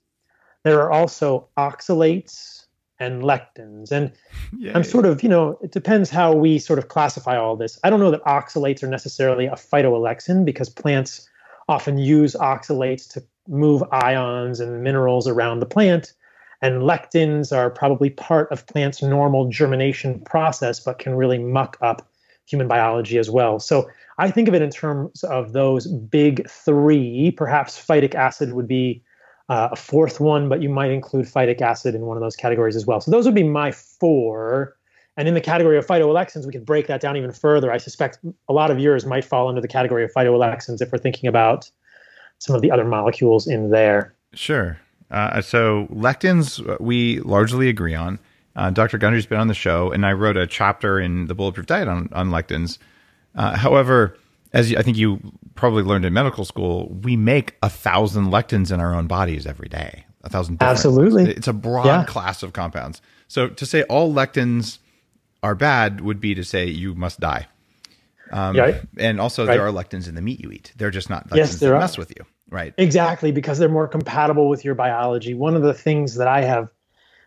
There are also oxalates and lectins. And (laughs) Yay. I'm sort of, you know, it depends how we sort of classify all this. I don't know that oxalates are necessarily a phytoalexin because plants often use oxalates to move ions and minerals around the plant. And lectins are probably part of plants' normal germination process, but can really muck up human biology as well. So I think of it in terms of those big three. Perhaps phytic acid would be uh, a fourth one, but you might include phytic acid in one of those categories as well. So those would be my four. And in the category of phytoalexins, we could break that down even further. I suspect a lot of yours might fall under the category of phytoalexins if we're thinking about some of the other molecules in there. Sure. Uh, so lectins, uh, we largely agree on. Uh, Dr. Gundry's been on the show, and I wrote a chapter in the Bulletproof Diet on, on lectins. Uh, however, as I think you probably learned in medical school, we make a thousand lectins in our own bodies every day. A thousand. Absolutely. It's a broad yeah. class of compounds. So to say all lectins are bad would be to say you must die. Um. And also, Right. there are lectins in the meat you eat. They're just not lectins Yes, there that are. mess with you. Right. Exactly, because they're more compatible with your biology. One of the things that I have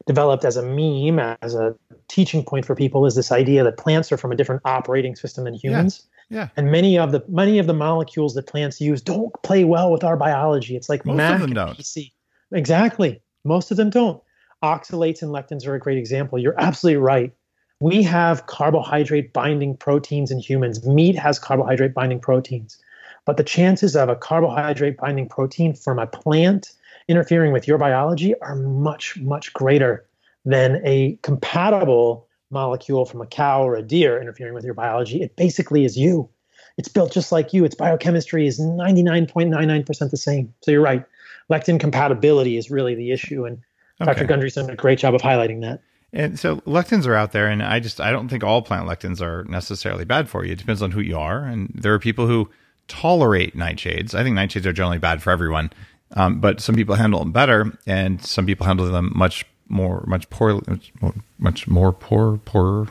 developed as a meme, as a teaching point for people, is this idea that plants are from a different operating system than humans. Yeah. And many of the many of the molecules that plants use don't play well with our biology. It's like Most of Mac them and don't. PC. Exactly. Most of them don't. Oxalates and lectins are a great example. You're absolutely right. We have carbohydrate binding proteins in humans. Meat has carbohydrate binding proteins. But the chances of a carbohydrate binding protein from a plant interfering with your biology are much, much greater than a compatible molecule from a cow or a deer interfering with your biology. It basically is you. It's built just like you. Its biochemistry is 99.99% the same. So you're right. Lectin compatibility is really the issue. And Dr. Okay. Gundry's done a great job of highlighting that. And so lectins are out there, and I just I don't think all plant lectins are necessarily bad for you. It depends on who you are, and there are people who tolerate nightshades. I think nightshades are generally bad for everyone, um, but some people handle them better, and some people handle them much more, much poor, much more, much more poor, poorer,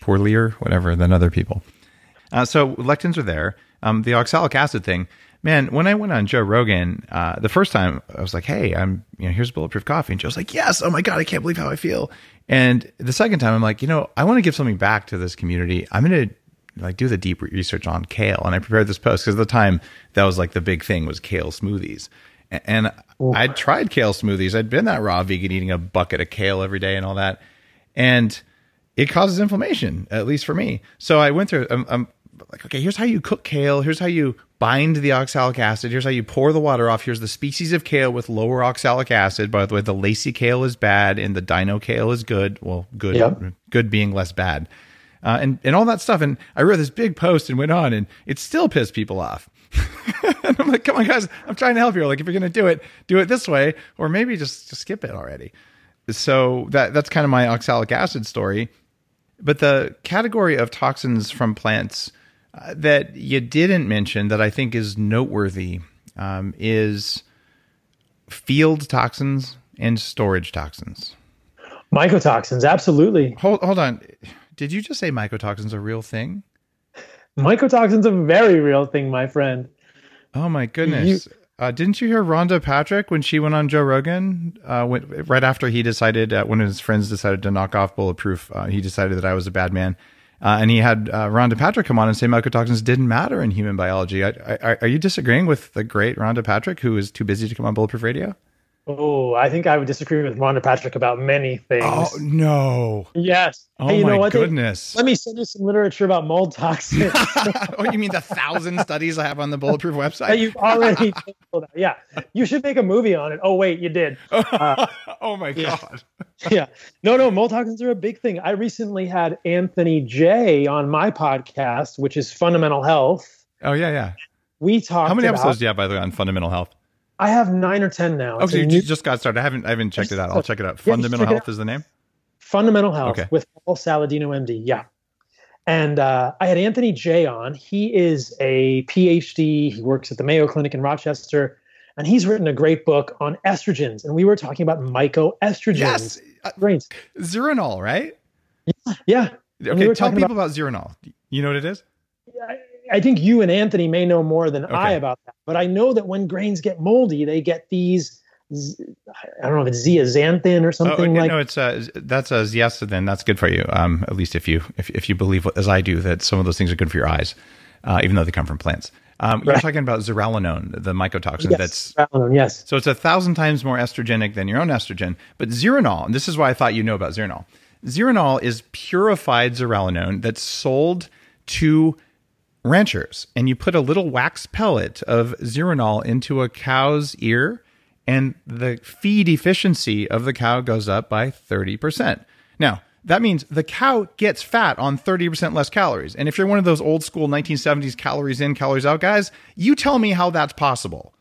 poorlier, whatever than other people. Uh, so lectins are there. Um, the oxalic acid thing, man. When I went on Joe Rogan uh, the first time, I was like, "Hey, I'm you know here's bulletproof coffee," and Joe's like, "Yes, oh my god, I can't believe how I feel." And the second time, I'm like, you know, I want to give something back to this community. I'm gonna like do the deep research on kale, and I prepared this post because at the time that was like the big thing was kale smoothies. And I'd tried kale smoothies. I'd been that raw vegan eating a bucket of kale every day and all that. And it causes inflammation, at least for me. So I went through, I'm, I'm like, okay, here's how you cook kale. Here's how you bind the oxalic acid. Here's how you pour the water off. Here's the species of kale with lower oxalic acid. By the way, the lacy kale is bad and the dino kale is good. Well, good, good being less bad. Uh, and, and all that stuff. And I wrote this big post and went on and it still pissed people off. (laughs) and I'm like, come on, guys, I'm trying to help you. Like, if you're going to do it, do it this way, or maybe just, just skip it already. So that that's kind of my oxalic acid story. But the category of toxins from plants uh, that you didn't mention that I think is noteworthy um, is field toxins and storage toxins. Mycotoxins, absolutely. Hold hold on. Did you just say mycotoxins are a real thing? Mycotoxins a very real thing, my friend. Oh my goodness. uh, didn't you hear Rhonda Patrick when she went on Joe Rogan? Uh, when, right after he decided, uh, when his friends decided to knock off Bulletproof, uh, he decided that I was a bad man. Uh, and he had uh, Rhonda Patrick come on and say mycotoxins didn't matter in human biology. I, I, are you disagreeing with the great Rhonda Patrick, who is too busy to come on Bulletproof Radio? Oh, I think I would disagree with Rhonda Patrick about many things. Oh no! yes. Oh hey, you my know what? They- goodness! let me send you some literature about mold toxins (laughs) oh, you mean the thousand studies I have on the Bulletproof that website? you've already told. Yeah, you should make a movie on it. Oh wait, you did. (laughs) Oh, uh, oh my yeah. god! (laughs) yeah. No, no, mold toxins are a big thing. I recently had Anthony Jay on my podcast, which is Fundamental Health. Oh yeah, yeah. We talked. How many about, episodes do you have by the way on fundamental health? I have nine or ten now. It's Okay, a you new- just got started. I haven't I haven't checked it out. I'll check it out. Yeah, Fundamental Health out. is the name. Fundamental Health Okay. with Paul Saladino, MD. Yeah. And uh, I had Anthony Jay on. He is a PhD. He works at the Mayo Clinic in Rochester, and he's written a great book on estrogens. And we were talking about mycoestrogens. Yes, uh, Brains. Zeranol, right? Yeah. we Okay, were tell people about, Zeranol. You know what it is? I, I think you and Anthony may know more than I about that. But I know that when grains get moldy, they get these. I don't know if it's zeaxanthin or Oh, something okay, like. no, it's uh, that's a zeaxanthin. That's good for you. Um, at least if you if if you believe as I do that some of those things are good for your eyes, uh, even though they come from plants. Um, You're talking about zearalenone, the mycotoxin yes, that's Zearalenone, yes. So it's a thousand times more estrogenic than your own estrogen. But Zeranol, and this is why I thought you know about Zeranol. Zeranol is purified zearalenone that's sold to ranchers. And you put a little wax pellet of Zeranol into a cow's ear, and the feed efficiency of the cow goes up by 30%. Now, that means the cow gets fat on 30% less calories. And if you're one of those old school 1970s calories in, calories out guys, you tell me how that's possible.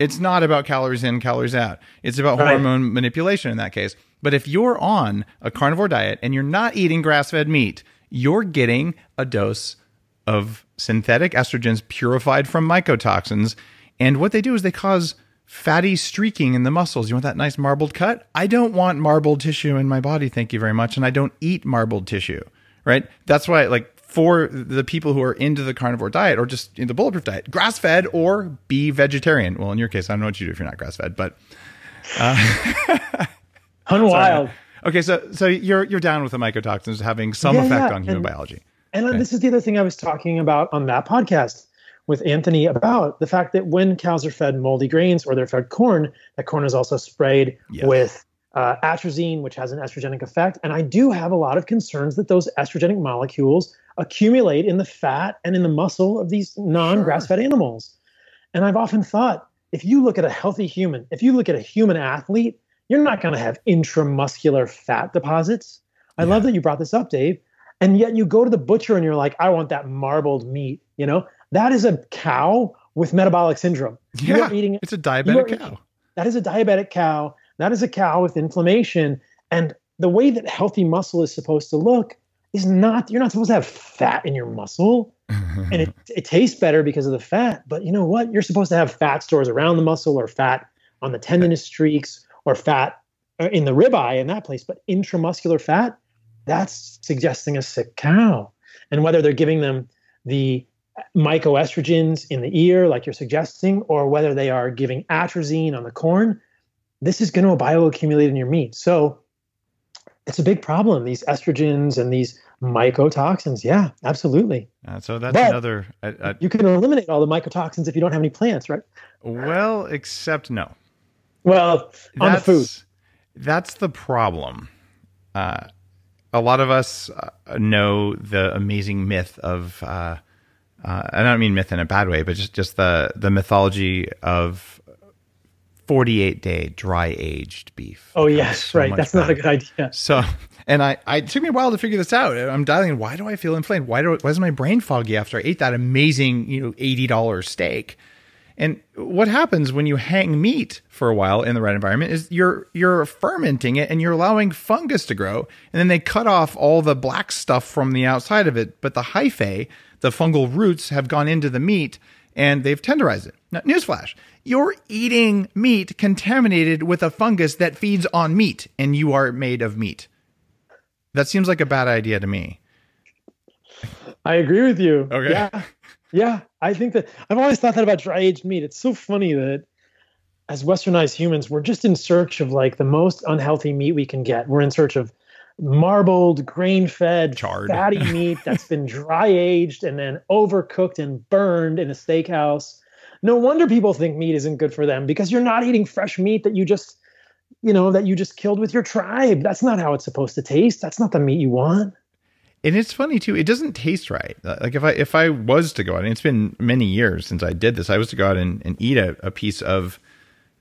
It's not about calories in, calories out. It's about Right. hormone manipulation in that case. But if you're on a carnivore diet and you're not eating grass fed meat, you're getting a dose of synthetic estrogens purified from mycotoxins. And what they do is they cause fatty streaking in the muscles. You want that nice marbled cut? I don't want marbled tissue in my body, thank you very much. And I don't eat marbled tissue, right? That's why, like, for the people who are into the carnivore diet or just in the bulletproof diet, grass fed or be vegetarian. Well, in your case, I don't know what you do if you're not grass fed, but uh, (laughs) unwild. Okay, so so you're you're down with the mycotoxins having some yeah, effect yeah. on human and, biology. And okay. this is the other thing I was talking about on that podcast with Anthony about the fact that when cows are fed moldy grains or they're fed corn, that corn is also sprayed yes. with uh, atrazine, which has an estrogenic effect. And I do have a lot of concerns that those estrogenic molecules accumulate in the fat and in the muscle of these non grass fed sure. animals. And I've often thought if you look at a healthy human, if you look at a human athlete, you're not going to have intramuscular fat deposits. I yeah. love that you brought this up, Dave. And yet you go to the butcher and you're like, I want that marbled meat. You know, that is a cow with metabolic syndrome. Yeah, you are eating, it's a diabetic cow. Eating, that is a diabetic cow. That is a cow with inflammation. And the way that healthy muscle is supposed to look is not, you're not supposed to have fat in your muscle. and it, (laughs) it tastes better because of the fat. But you know what? You're supposed to have fat stores around the muscle or fat on the tendinous streaks or fat uh, in the ribeye in that place. But intramuscular fat, that's suggesting a sick cow. And whether they're giving them the mycoestrogens in the ear, like you're suggesting, or whether they are giving atrazine on the corn, this is going to bioaccumulate in your meat. So it's a big problem. These estrogens and these mycotoxins. Yeah, absolutely. Uh, so that's but another. Uh, uh, you can eliminate all the mycotoxins if you don't have any plants, right? Well, except no. Well, on that's, the food. That's the problem. Uh, a lot of us uh, know the amazing myth of. Uh, I don't mean myth in a bad way, but just just the the mythology of 48 day dry aged beef. Oh yes, so right. That's better. not a good idea. So, and I, I took me a while to figure this out. I'm dialing. Why do I feel inflamed? Why do why is my brain foggy after I ate that amazing, you know, eighty dollars steak? And what happens when you hang meat for a while in the right environment is you're you're fermenting it and you're allowing fungus to grow, and then they cut off all the black stuff from the outside of it, but the hyphae, the fungal roots, have gone into the meat and they've tenderized it. Now, newsflash: you're eating meat contaminated with a fungus that feeds on meat, and you are made of meat. That seems like a bad idea to me. I agree with you. Okay. Yeah. Yeah. I think that I've always thought that about dry aged meat. It's so funny that as westernized humans, we're just in search of like the most unhealthy meat we can get. We're in search of marbled, grain fed, fatty (laughs) meat that's been dry aged and then overcooked and burned in a steakhouse no wonder people think meat isn't good for them because you're not eating fresh meat that you just, you know, that you just killed with your tribe. That's not how it's supposed to taste. That's not the meat you want. And it's funny too. It doesn't taste right. Like if I if I was to go out, and it's been many years since I did this. I was to go out and, and eat a, a piece of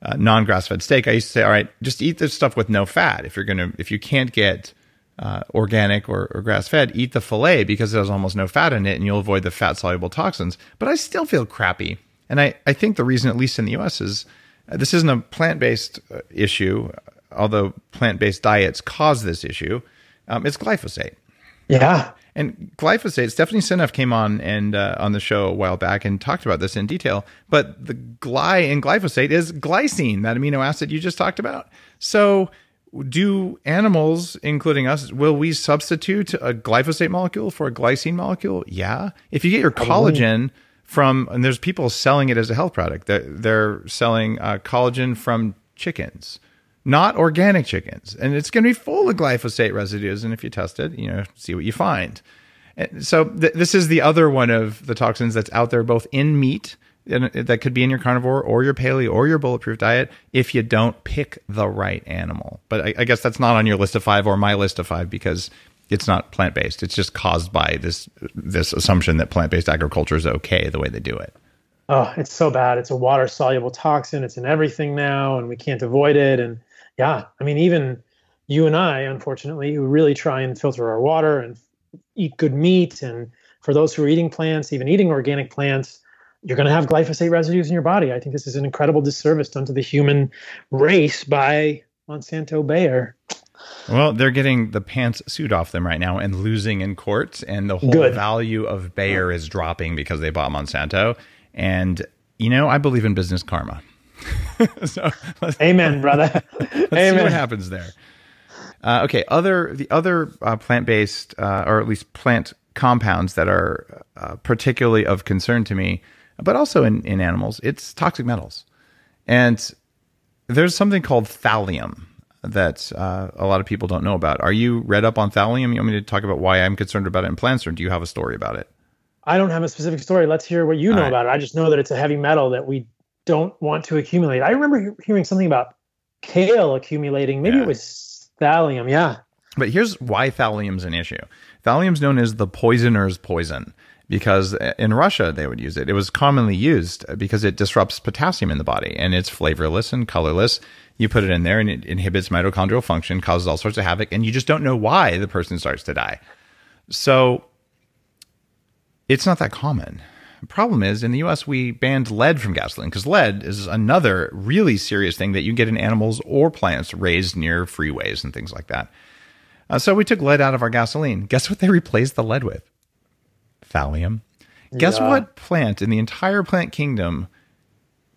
uh, non grass fed steak. I used to say, all right, just eat this stuff with no fat. If you're gonna, if you can't get uh, organic or, or grass fed, eat the fillet because it has almost no fat in it, and you'll avoid the fat soluble toxins. But I still feel crappy and I, I think the reason, at least in the US, is uh, this isn't a plant based uh, issue, although plant based diets cause this issue. Um, it's glyphosate. Yeah. And glyphosate, Stephanie Seneff came on and uh, on the show a while back and talked about this in detail. But the gly in glyphosate is glycine, that amino acid you just talked about. So, do animals, including us, will we substitute a glyphosate molecule for a glycine molecule? Yeah. If you get your collagen from, and there's people selling it as a health product. They're, they're selling uh, collagen from chickens, not organic chickens, and it's going to be full of glyphosate residues. And if you test it, you know, see what you find. And so th- this is the other one of the toxins that's out there, both in meat and that could be in your carnivore or your paleo or your bulletproof diet if you don't pick the right animal. But I, I guess that's not on your list of five or my list of five because it's not plant based. It's just caused by this this assumption that plant based agriculture is okay the way they do it. Oh, it's so bad. It's a water soluble toxin. It's in everything now, and we can't avoid it. And yeah, I mean, even you and I, unfortunately, who really try and filter our water and eat good meat, and for those who are eating plants, even eating organic plants, you're going to have glyphosate residues in your body. I think this is an incredible disservice done to the human race by Monsanto Bayer. Well, they're getting the pants suit off them right now and losing in court, and the whole Good. value of Bayer is dropping because they bought Monsanto. And you know, I believe in business karma. (laughs) so Amen, (laughs) brother. let's Amen. see what happens there. Uh, okay, other the other uh, plant based uh, or at least plant compounds that are uh, particularly of concern to me, but also in, in animals, it's toxic metals. And there's something called thallium that uh, a lot of people don't know about. Are you read up on thallium? You want me to talk about why I'm concerned about it in plants, or do you have a story about it? I don't have a specific story. Let's hear what you know right. about it. I just know that it's a heavy metal that we don't want to accumulate. I remember hearing something about kale accumulating. Maybe yeah. it was thallium. Yeah. But here's why thallium's an issue. Thallium's known as the poisoner's poison because uh, in Russia they would use it. It was commonly used because it disrupts potassium in the body and it's flavorless and colorless. You put it in there and it inhibits mitochondrial function, causes all sorts of havoc, and you just don't know why the person starts to die. So it's not that common. The problem is in the US, we banned lead from gasoline because lead is another really serious thing that you get in animals or plants raised near freeways and things like that. Uh, so we took lead out of our gasoline. Guess what they replaced the lead with? Thallium. Guess yeah. what plant in the entire plant kingdom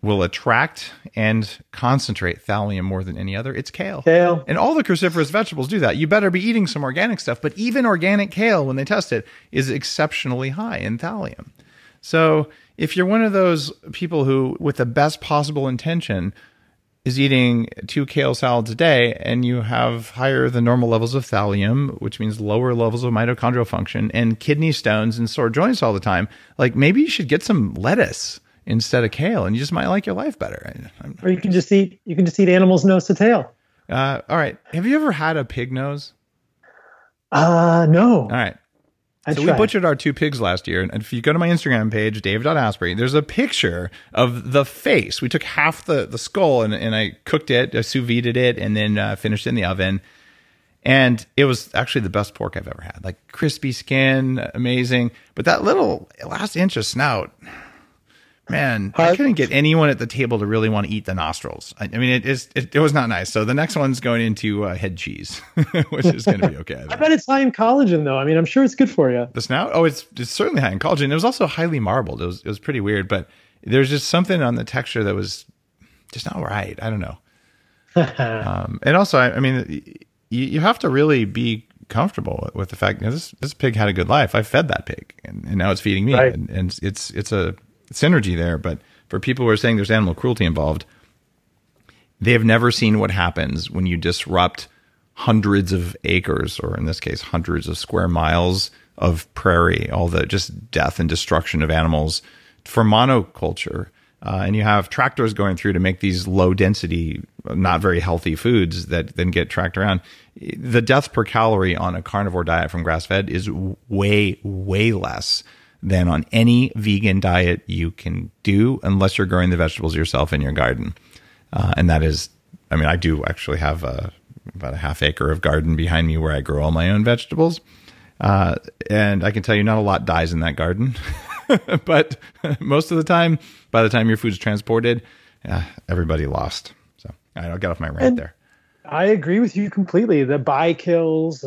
will attract and concentrate thallium more than any other. It's kale. Kale. And all the cruciferous vegetables do that. You better be eating some organic stuff, but even organic kale, when they test it, is exceptionally high in thallium. So if you're one of those people who, with the best possible intention, is eating two kale salads a day and you have higher than normal levels of thallium, which means lower levels of mitochondrial function and kidney stones and sore joints all the time, like maybe you should get some lettuce instead of kale, and you just might like your life better. or you can just eat you can just eat animals nose to tail. Uh, all right. Have you ever had a pig nose? Uh, no. All right. I so tried. we butchered our two pigs last year, and if you go to my Instagram page, Dave.Asprey, there's a picture of the face. We took half the the skull and, and I cooked it, I sous vide it, and then uh, finished it in the oven. And it was actually the best pork I've ever had. Like crispy skin, amazing. But that little last inch of snout, Man, I couldn't get anyone at the table to really want to eat the nostrils. I, I mean, it is it, it, was not nice. So the next one's going into uh, head cheese, (laughs) which is going to be okay. (laughs) I, I bet it's high in collagen, though. I mean, I'm sure it's good for you. The snout? Oh, it's it's certainly high in collagen. It was also highly marbled. It was it was pretty weird, but there's just something on the texture that was just not right. I don't know. (laughs) um, and also, I, I mean, you, you have to really be comfortable with the fact you know, this this pig had a good life. I fed that pig, and, and now it's feeding me, right. and, and it's it's a synergy there. But for people who are saying there's animal cruelty involved, they have never seen what happens when you disrupt hundreds of acres, or in this case, hundreds of square miles of prairie, all the just death and destruction of animals for monoculture. Uh, and you have tractors going through to make these low density, not very healthy foods that then get tracked around. The death per calorie on a carnivore diet from grass fed is way, way less than on any vegan diet you can do, unless you're growing the vegetables yourself in your garden. Uh, and that is, I mean, I do actually have a, about a half acre of garden behind me where I grow all my own vegetables. Uh, and I can tell you, not a lot dies in that garden. (laughs) but (laughs) most of the time, by the time your food's transported, uh, everybody lost. So I will get off my rant and there. I agree with you completely. The by kills,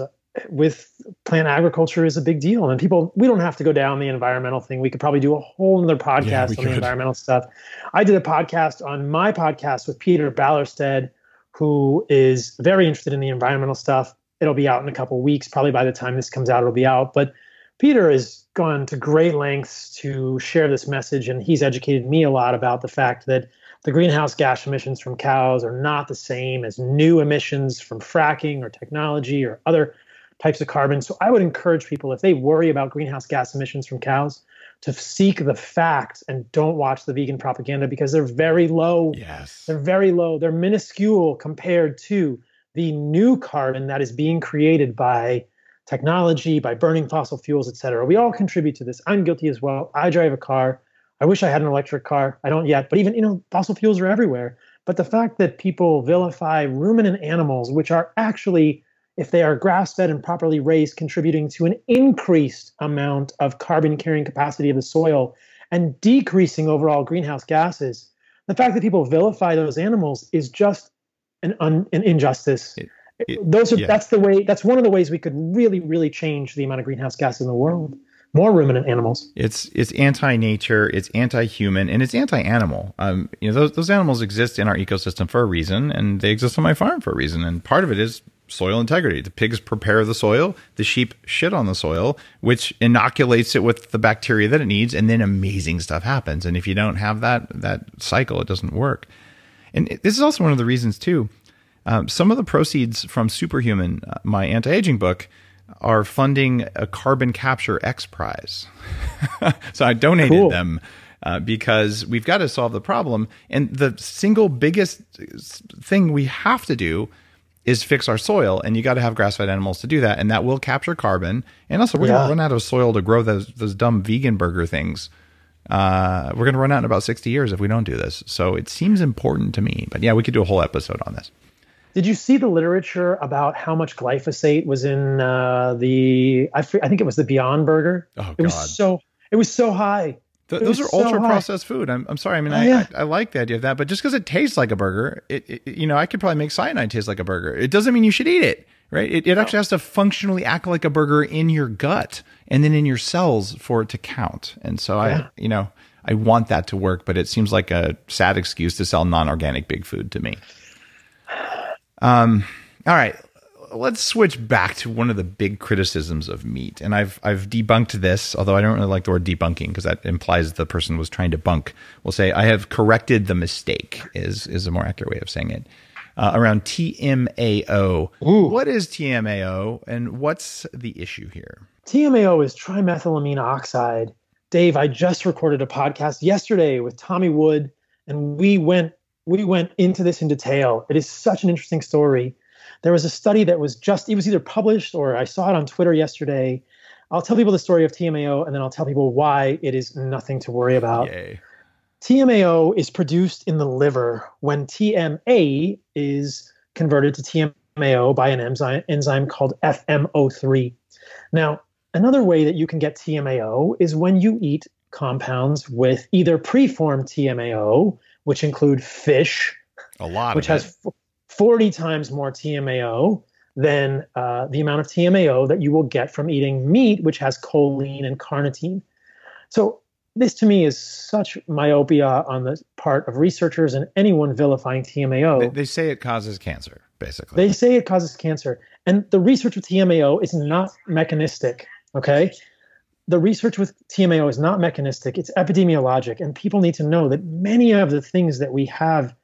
with plant agriculture is a big deal. And people, we don't have to go down the environmental thing. We could probably do a whole other podcast yeah, on could. the environmental stuff. I did a podcast on my podcast with Peter Ballerstedt, who is very interested in the environmental stuff. It'll be out in a couple weeks. Probably by the time this comes out, it'll be out. But Peter has gone to great lengths to share this message, and he's educated me a lot about the fact that the greenhouse gas emissions from cows are not the same as new emissions from fracking or technology or other types of carbon. So I would encourage people if they worry about greenhouse gas emissions from cows to seek the facts and don't watch the vegan propaganda because they're very low. Yes. They're very low. They're minuscule compared to the new carbon that is being created by technology, by burning fossil fuels, et cetera. We all contribute to this. I'm guilty as well. I drive a car. I wish I had an electric car. I don't yet, but even, you know, fossil fuels are everywhere. But the fact that people vilify ruminant animals, which are actually if they are grass fed and properly raised, contributing to an increased amount of carbon carrying capacity of the soil and decreasing overall greenhouse gases. The fact that people vilify those animals is just an, un, an injustice. It, it, those are yeah. that's the way that's one of the ways we could really really change the amount of greenhouse gases in the world more ruminant animals. It's it's anti-nature, it's anti-human, and it's anti-animal. Um, you know, those those animals exist in our ecosystem for a reason, and they exist on my farm for a reason. And part of it is soil integrity. The pigs prepare the soil, the sheep shit on the soil, which inoculates it with the bacteria that it needs, and then amazing stuff happens. And if you don't have that that cycle, it doesn't work. And this is also one of the reasons too. Um, some of the proceeds from Superhuman, uh, my anti-aging book, are funding a carbon capture X Prize. (laughs) so I donated cool. them uh, because we've got to solve the problem. And the single biggest thing we have to do is fix our soil, and you got to have grass-fed animals to do that, and that will capture carbon. And also, we're yeah. gonna run out of soil to grow those those dumb vegan burger things. Uh, we're gonna run out in about sixty years if we don't do this. So it seems important to me. But yeah, we could do a whole episode on this. Did you see the literature about how much glyphosate was in uh, the? I, I think it was the Beyond Burger. Oh God! Was so. It was so high. Th- those are so ultra processed food. I'm, I'm sorry. I mean, oh, I, yeah. I, I, like the idea of that, but just because it tastes like a burger, it, it, you know, I could probably make cyanide taste like a burger. It doesn't mean you should eat it, right? It, it no. actually has to functionally act like a burger in your gut and then in your cells for it to count. And so yeah. I, you know, I want that to work, but it seems like a sad excuse to sell non-organic big food to me. Um, all right, let's switch back to one of the big criticisms of meat. And I've I've debunked this, although I don't really like the word debunking because that implies the person was trying to bunk. We'll say I have corrected the mistake is is a more accurate way of saying it. Uh, around TMAO. Ooh. What is TMAO and what's the issue here? TMAO is trimethylamine oxide. Dave, I just recorded a podcast yesterday with Tommy Wood and we went we went into this in detail. It is such an interesting story. There was a study that was just, it was either published or I saw it on Twitter yesterday. I'll tell people the story of TMAO and then I'll tell people why it is nothing to worry about. Yay. TMAO is produced in the liver when TMA is converted to TMAO by an enzyme, enzyme called FMO3. Now, another way that you can get TMAO is when you eat compounds with either preformed TMAO, which include fish, a lot, which has 40 times more TMAO than uh, the amount of TMAO that you will get from eating meat, which has choline and carnitine. So, this to me is such myopia on the part of researchers and anyone vilifying TMAO. They, they say it causes cancer, basically. They say it causes cancer. And the research with TMAO is not mechanistic, okay? The research with TMAO is not mechanistic, it's epidemiologic. And people need to know that many of the things that we have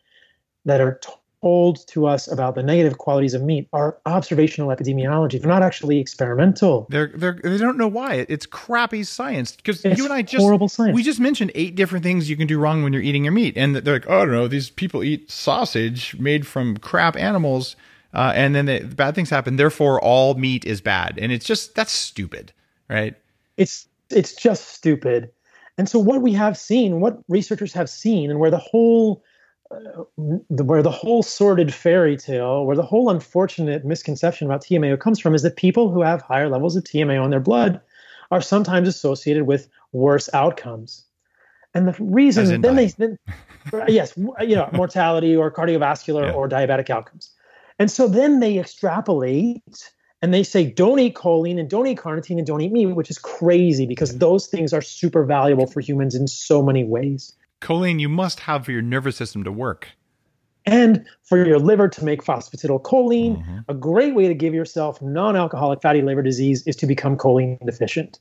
that are told to us about the negative qualities of meat are observational epidemiology. They're not actually experimental. They're, they're they don't know why. It's crappy science because you and I just horrible science. we just mentioned eight different things you can do wrong when you're eating your meat, and they're like, oh, I don't know, these people eat sausage made from crap animals, uh, and then the bad things happen. Therefore, all meat is bad, and it's just that's stupid, right? It's it's just stupid. And so what we have seen, what researchers have seen, and where the whole where the whole sordid fairy tale, where the whole unfortunate misconception about TMAO comes from, is that people who have higher levels of TMAO in their blood are sometimes associated with worse outcomes. And the reason then they then, yes, uh, you know, (laughs) mortality or cardiovascular yeah. or diabetic outcomes. And so then they extrapolate and they say don't eat choline and don't eat carnitine and don't eat meat, which is crazy because those things are super valuable for humans in so many ways choline you must have for your nervous system to work. And for your liver to make phosphatidylcholine, mm-hmm. a great way to give yourself non alcoholic fatty liver disease is to become choline deficient.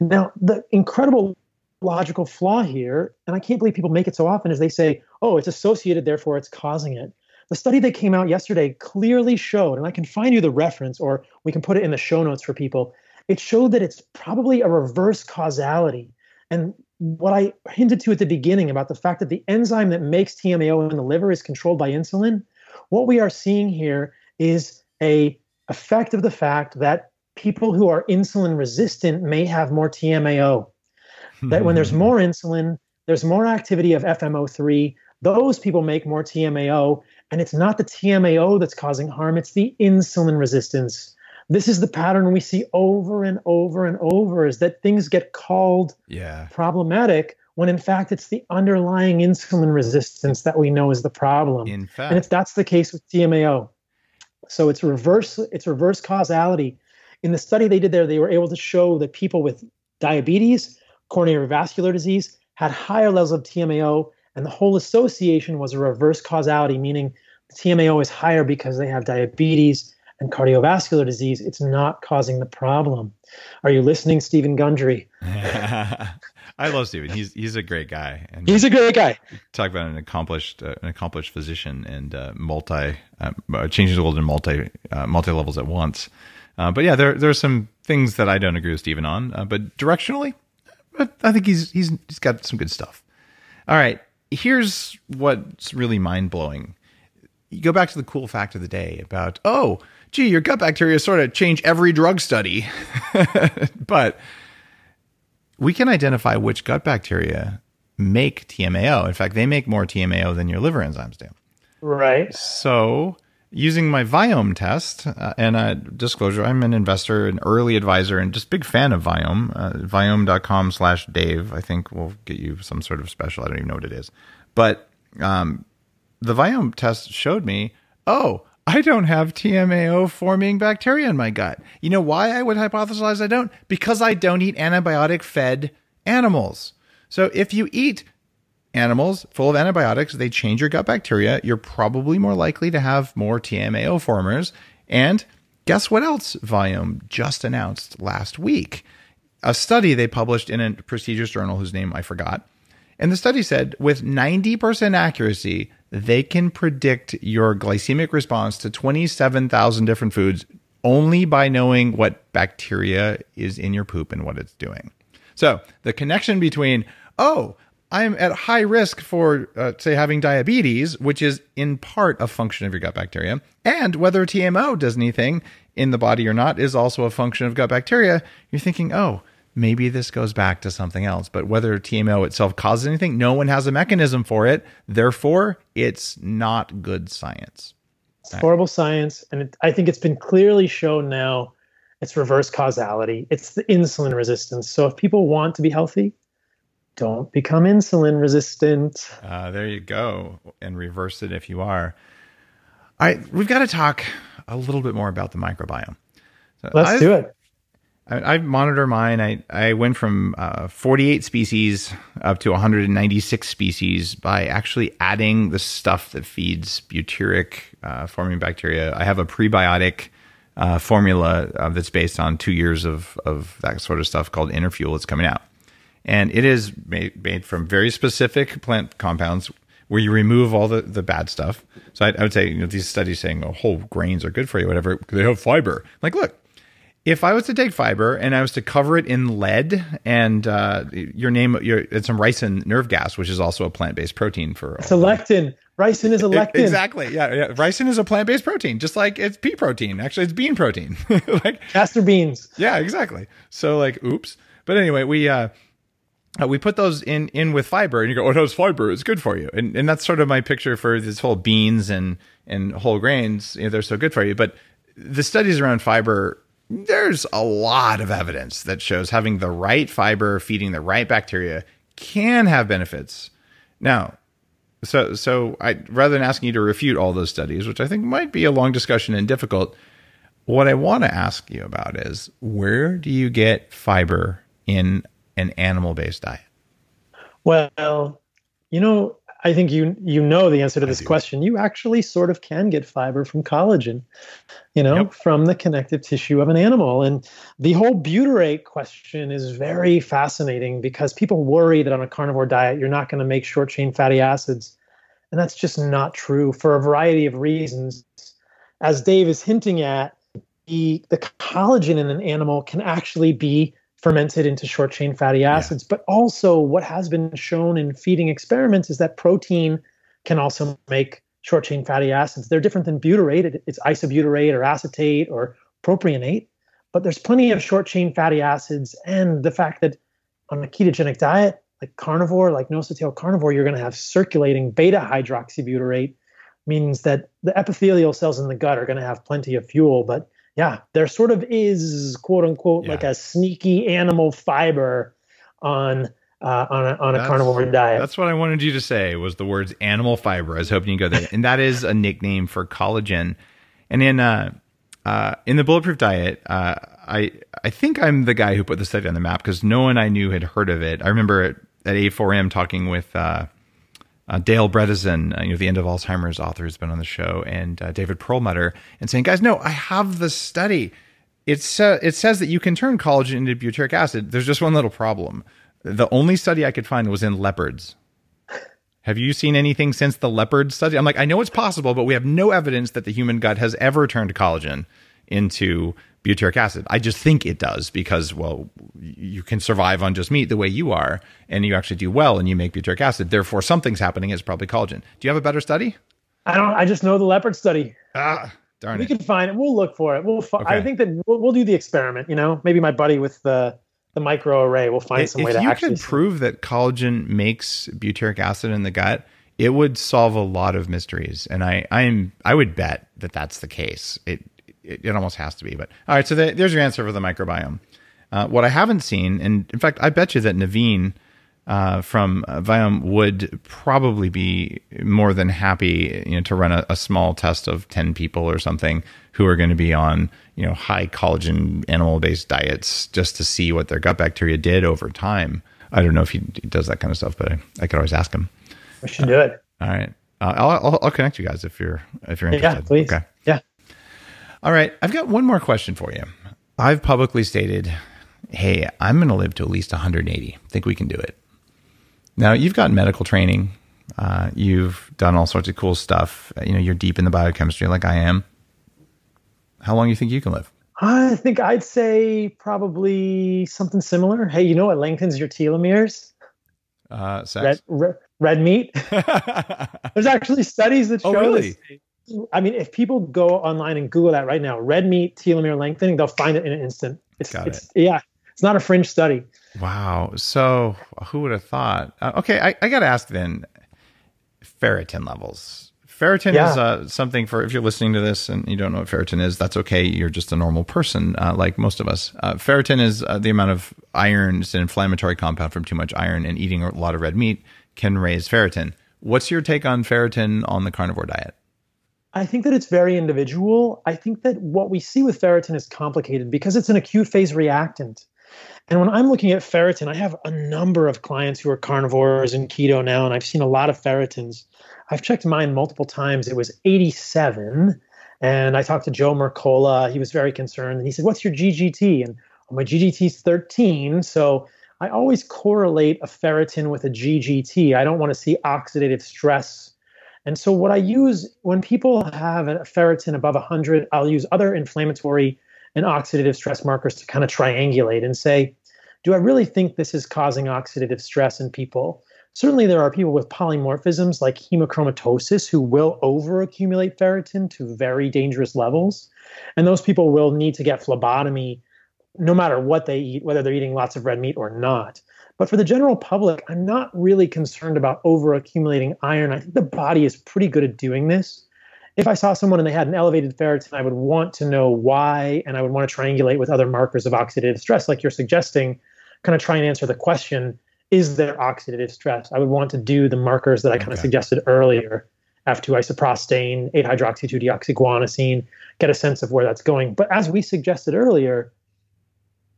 Now, the incredible logical flaw here, and I can't believe people make it so often, is they say, oh, it's associated, therefore it's causing it. The study that came out yesterday clearly showed, and I can find you the reference or we can put it in the show notes for people. It showed that it's probably a reverse causality. And what I hinted to at the beginning about the fact that the enzyme that makes TMAO in the liver is controlled by insulin, what we are seeing here is a effect of the fact that people who are insulin resistant may have more TMAO. that when there's hmm. more insulin, there's more activity of FMO3. Those people make more TMAO, and it's not the TMAO that's causing harm, it's the insulin resistance this is the pattern we see over and over and over is that things get called yeah. problematic when in fact it's the underlying insulin resistance that we know is the problem. In fact, and if that's the case with TMAO, so it's reverse it's reverse causality. In the study they did there, they were able to show that people with diabetes, coronary vascular disease had higher levels of TMAO, and the whole association was a reverse causality, meaning the TMAO is higher because they have diabetes and cardiovascular disease, it's not causing the problem. Are you listening, Steven Gundry? (laughs) I love Steven. He's he's a great guy. And he's a great guy. Talk about an accomplished uh, an accomplished physician and uh, multi uh, changing the world in multi uh, multi levels at once. Uh, but yeah, there there's some things that I don't agree with Steven on. Uh, but directionally, I think he's he's he's got some good stuff. All right, here's what's really mind blowing. You go back to the cool fact of the day about oh, gee, your gut bacteria sort of change every drug study, (laughs) but we can identify which gut bacteria make TMAO. In fact, they make more TMAO than your liver enzymes do. Right. So, using my Viome test, uh, and uh, disclosure, I'm an investor, an early advisor, and just big fan of Viome. Uh, Viome.com slash Dave, I think will get you some sort of special. I don't even know what it is. But um, the Viome test showed me, oh, I don't have TMAO forming bacteria in my gut. You know why I would hypothesize I don't? Because I don't eat antibiotic fed animals. So if you eat animals full of antibiotics, they change your gut bacteria. You're probably more likely to have more TMAO formers. And guess what else Viome just announced last week? A study they published in a prestigious journal whose name I forgot. And the study said with 90% accuracy, they can predict your glycemic response to 27,000 different foods only by knowing what bacteria is in your poop and what it's doing. So the connection between, oh, I'm at high risk for, uh, say, having diabetes, which is in part a function of your gut bacteria, and whether TMO does anything in the body or not is also a function of gut bacteria. You're thinking, oh, maybe this goes back to something else. But whether TMO itself causes anything, no one has a mechanism for it. Therefore, it's not good science. It's horrible science. And it, I think it's been clearly shown now it's reverse causality, it's the insulin resistance. So if people want to be healthy, don't become insulin resistant. Uh, there you go. And reverse it if you are. All right, we've got to talk a little bit more about the microbiome. So Let's I've, do it. I, I monitor mine. I, I went from uh, 48 species up to 196 species by actually adding the stuff that feeds butyric uh, forming bacteria. I have a prebiotic uh, formula uh, that's based on two years of, of that sort of stuff called InnerFuel that's coming out. And it is made, made from very specific plant compounds where you remove all the, the bad stuff. So I, I would say, you know, these studies saying, oh, whole grains are good for you, whatever, because they have fiber. Like, look, if I was to take fiber and I was to cover it in lead and uh, your name, your it's some ricin nerve gas, which is also a plant based protein for it's a lectin. Ricin is a (laughs) lectin. Exactly. Yeah, yeah. Ricin is a plant based protein, just like it's pea protein. Actually, it's bean protein. (laughs) like castor beans. Yeah, exactly. So like, oops. But anyway, we uh, uh, we put those in in with fiber, and you go, "Oh, it has fiber. It's good for you." And and that's sort of my picture for this whole beans and and whole grains. You know, they're so good for you. But the studies around fiber there's a lot of evidence that shows having the right fiber feeding the right bacteria can have benefits. Now, so so I rather than asking you to refute all those studies, which I think might be a long discussion and difficult, what I want to ask you about is where do you get fiber in an animal-based diet? Well, you know, I think you you know the answer to this question. You actually sort of can get fiber from collagen, you know, yep. from the connective tissue of an animal. And the whole butyrate question is very fascinating because people worry that on a carnivore diet you're not going to make short chain fatty acids, and that's just not true for a variety of reasons. As Dave is hinting at, the the collagen in an animal can actually be fermented into short chain fatty acids. Yeah. But also, what has been shown in feeding experiments is that protein can also make short chain fatty acids. They're different than butyrate, it's isobutyrate or acetate or propionate. But there's plenty of short chain fatty acids. And the fact that on a ketogenic diet, like carnivore, like nosetail carnivore, you're going to have circulating beta hydroxybutyrate, means that the epithelial cells in the gut are going to have plenty of fuel. But yeah, there sort of is quote unquote yeah. like a sneaky animal fiber on uh, on a, on a that's, carnivore diet. That's what I wanted you to say was the words animal fiber. I was hoping you go there, and that is a nickname for collagen. And in uh, uh, in the bulletproof diet, uh, I I think I'm the guy who put the study on the map because no one I knew had heard of it. I remember at, at A4M talking with uh, uh, Dale Bredesen, uh, you know, the end of Alzheimer's author, has been on the show, and uh, David Perlmutter, and saying, guys, no, I have the study. It's it says that you can turn collagen into butyric acid. There's just one little problem. The only study I could find was in leopards. Have you seen anything since the leopard study? I'm like, I know it's possible, but we have no evidence that the human gut has ever turned collagen into butyric acid. I just think it does because, well, you can survive on just meat the way you are, and you actually do well, and you make butyric acid. Therefore, something's happening. It's probably collagen. Do you have a better study? I don't. I just know the leopard study. Ah, darn we it. We can find it. We'll look for it. We'll. Fi- I think that we'll, we'll do the experiment. You know, maybe my buddy with the the microarray will find If some way to If you actually. could prove that collagen makes butyric acid in the gut, it would solve a lot of mysteries. And I, I'm, I would bet that that's the case. It, it, it almost has to be. But all right, so the, there's your answer for the microbiome. Uh, what I haven't seen, and in fact, I bet you that Naveen uh, from uh, Viome would probably be more than happy, you know, to run a, a small test of ten people or something who are going to be on, you know, high collagen animal-based diets just to see what their gut bacteria did over time. I don't know if he does that kind of stuff, but I, I could always ask him. we should do it. All right, uh, I'll, I'll I'll connect you guys if you're if you're interested. Yeah, please. Okay. Yeah. All right, I've got one more question for you. I've publicly stated, "Hey, I'm going to live to at least 180. Think we can do it?" Now, you've got medical training. Uh, you've done all sorts of cool stuff. You know, you're deep in the biochemistry, like I am. How long do you think you can live? I think I'd say probably something similar. Hey, you know what lengthens your telomeres? Uh, Red, sex. red, red meat. (laughs) There's actually studies that show Oh, show really? this. I mean, if people go online and Google that right now, red meat telomere lengthening, they'll find it in an instant. It's, Got it's yeah, it's not a fringe study. wow. So, who would have thought? Uh, okay, I, I got to ask then. Ferritin levels. Ferritin Yeah. is uh, something for if you're listening to this and you don't know what ferritin is, that's okay. You're just a normal person, uh, like most of us. Uh, ferritin is uh, the amount of iron. It's an inflammatory compound from too much iron, and eating a lot of red meat can raise ferritin. What's your take on ferritin on the carnivore diet? I think that it's very individual. I think that what we see with ferritin is complicated because it's an acute phase reactant. And when I'm looking at ferritin, I have a number of clients who are carnivores and keto now, and I've seen a lot of ferritins. I've checked mine multiple times. It was 87. And I talked to Joe Mercola. He was very concerned. And he said, What's your GGT? And oh, my GGT is 13. So I always correlate a ferritin with a GGT. I don't want to see oxidative stress. And so, what I use when people have a ferritin above 100, I'll use other inflammatory and oxidative stress markers to kind of triangulate and say, do I really think this is causing oxidative stress in people? Certainly, there are people with polymorphisms like hemochromatosis who will overaccumulate ferritin to very dangerous levels. And those people will need to get phlebotomy no matter what they eat, whether they're eating lots of red meat or not. But for the general public, I'm not really concerned about overaccumulating iron. I think the body is pretty good at doing this. If I saw someone and they had an elevated ferritin, I would want to know why, and I would want to triangulate with other markers of oxidative stress, like you're suggesting, kind of try and answer the question is there oxidative stress? I would want to do the markers that I kind of suggested earlier F2 isoprostane, 8 hydroxy 2 deoxyguanosine, get a sense of where that's going. But as we suggested earlier,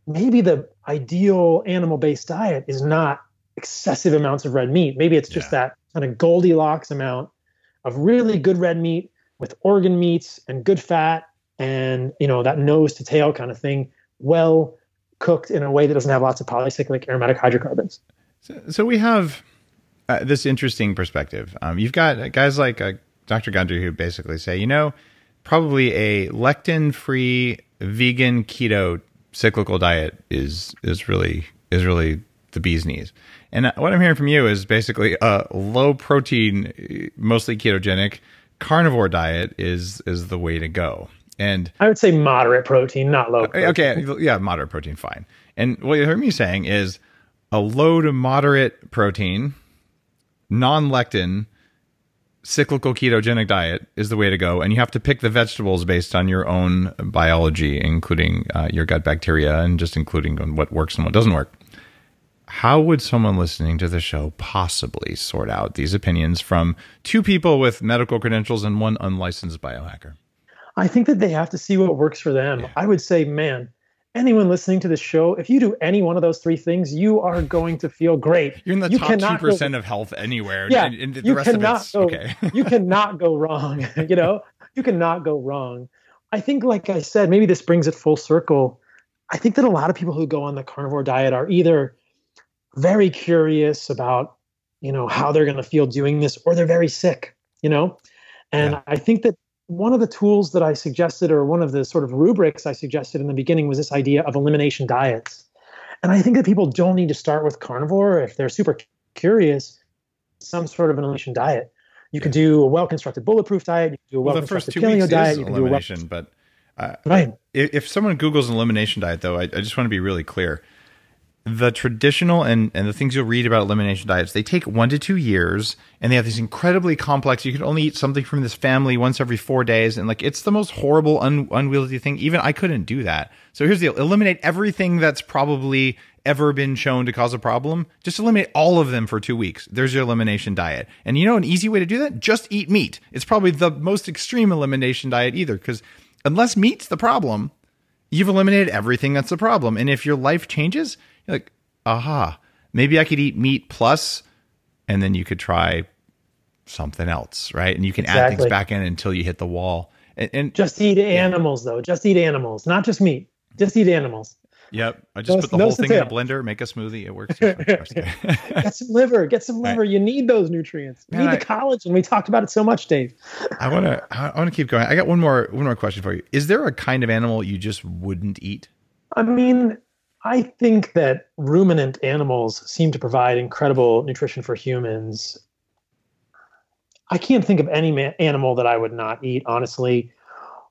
maybe the ideal animal based diet is not excessive amounts of red meat. Maybe it's just that kind of Goldilocks amount of really good red meat with organ meats and good fat and you know that nose to tail kind of thing, well cooked in a way that doesn't have lots of polycyclic aromatic hydrocarbons. So, so we have uh, this interesting perspective. Um, you've got guys like uh, Dr. Gundry who basically say, you know, probably a lectin-free vegan keto cyclical diet is is really is really the bee's knees. And what I'm hearing from you is basically a low protein, mostly ketogenic carnivore diet is is the way to go. And I would say moderate protein, not low. Protein. Okay, yeah, moderate protein, fine. And what you heard me saying is a low to moderate protein, non lectin, cyclical ketogenic diet is the way to go. And you have to pick the vegetables based on your own biology, including uh, your gut bacteria and just including on what works and what doesn't work. How would someone listening to the show possibly sort out these opinions from two people with medical credentials and one unlicensed biohacker? I think that they have to see what works for them. Yeah. I would say, man, anyone listening to this show, if you do any one of those three things, you are going to feel great. (laughs) You're in the you top two percent of health anywhere. Yeah, and, and the you rest cannot of it's go. okay. (laughs) you cannot go wrong. (laughs) you know, you cannot go wrong. I think, like I said, maybe this brings it full circle. I think that a lot of people who go on the carnivore diet are either very curious about, you know, how they're going to feel doing this, or they're very sick. You know, and Yeah. I think that one of the tools that I suggested, or one of the sort of rubrics I suggested in the beginning, was this idea of elimination diets. And I think that people don't need to start with carnivore if they're super curious. Some sort of an elimination diet. You can do a well-constructed bulletproof diet. You can do a well, well-constructed two paleo diet. You can do a well- elimination, but uh, right. if, if someone Google's an elimination diet, though, I, I just want to be really clear. The traditional and, and the things you'll read about elimination diets, they take one to two years and they have these incredibly complex. You can only eat something from this family once every four days. And like, it's the most horrible, un, unwieldy thing. Even I couldn't do that. So here's the deal eliminate everything that's probably ever been shown to cause a problem. Just eliminate all of them for two weeks. There's your elimination diet. And you know, an easy way to do that? Just eat meat. It's probably the most extreme elimination diet either, because unless meat's the problem, you've eliminated everything that's the problem. And if your life changes, you're like, aha, maybe I could eat meat plus, and then you could try something else, right? And you can add things back in until you hit the wall. And, and Just eat animals, though. Just eat animals, not just meat. Just eat animals. yep, I just Those- put the whole thing in a blender, make a smoothie. It works. (laughs) just fine. I'm just kidding. Get some liver. Get some liver. You need those nutrients. You Man, need I- the collagen. We talked about it so much, Dave. I want to. I want to keep going. I got one more. One more question for you. Is there a kind of animal you just wouldn't eat? I mean, I think that ruminant animals seem to provide incredible nutrition for humans. I can't think of any ma- animal that I would not eat, honestly.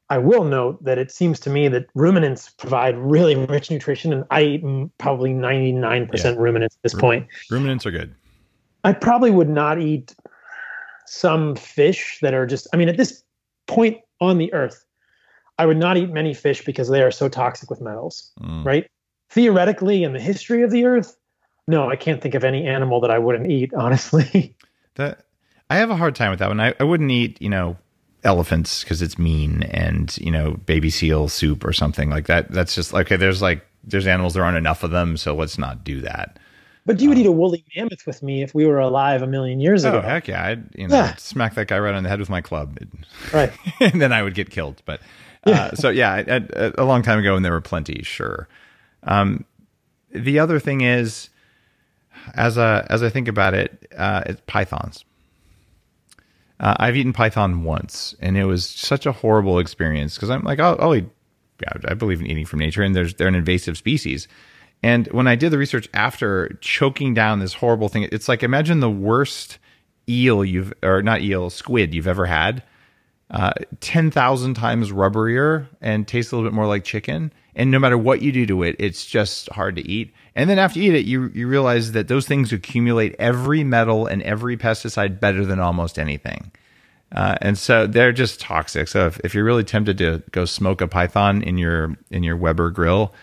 I will note that it seems to me that ruminants provide really rich nutrition, and I eat probably 99% ruminants at this point. Ruminants are good. I probably would not eat some fish that are just, I mean, at this point on the earth, I would not eat many fish because they are so toxic with metals, Mm. right? Theoretically, in the history of the earth, no, I can't think of any animal that I wouldn't eat, honestly. (laughs) That I have a hard time with that one. I, I wouldn't eat, you know, elephants because it's mean, and you know, baby seal soup or something like that. That's just okay. There's like there's animals there aren't enough of them, so let's not do that. but you would eat a woolly mammoth with me if we were alive a million years Oh ago. heck yeah! I'd you know Yeah. smack that guy right on the head with my club, (laughs) Right. and then I would get killed. But uh, so yeah, I, I, a long time ago when there were plenty, sure. Um, the other thing is, as a as I think about it, uh, it's pythons. Uh, I've eaten python once, and it was such a horrible experience because I'm like, oh, oh, I believe in eating from nature, and there's they're an invasive species. And when I did the research after choking down this horrible thing, it's like imagine the worst eel you've or not eel squid you've ever had, uh, ten thousand times rubberier and tastes a little bit more like chicken. And no matter what you do to it, it's just hard to eat. And then after you eat it, you you realize that those things accumulate every metal and every pesticide better than almost anything. Uh, and so they're just toxic. So if, if you're really tempted to go smoke a python in your in your Weber grill,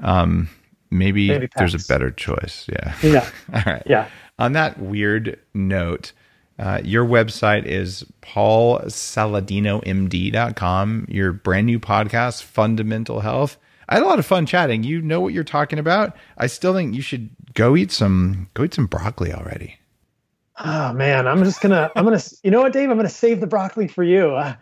um, maybe, Maybe there's a better choice. Yeah. Yeah. (laughs) All right. Yeah. On that weird note, uh, your website is paulsaladinomd.com. Your brand new podcast, Fundamental Health. I had a lot of fun chatting. You know what you're talking about. I still think you should go eat some go eat some broccoli already. Oh man, I'm just gonna, I'm gonna, you know what, Dave? I'm gonna save the broccoli for you. Uh,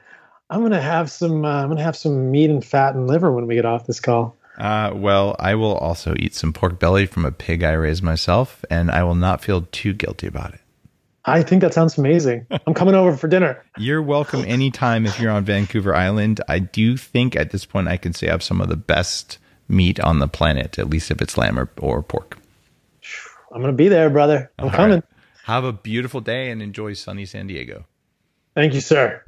I'm gonna have some, uh, I'm gonna have some meat and fat and liver when we get off this call. Uh, well, I will also eat some pork belly from a pig I raised myself, and I will not feel too guilty about it. I think that sounds amazing. (laughs) I'm coming over for dinner. You're welcome anytime if you're on Vancouver Island. I do think at this point I can say I have some of the best meat on the planet, at least if it's lamb or, or pork. I'm gonna be there, brother. I'm All coming. right. Have a beautiful day and enjoy sunny San Diego. Thank you, sir.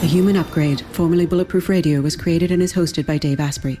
The Human Upgrade, formerly Bulletproof Radio, was created and is hosted by Dave Asprey.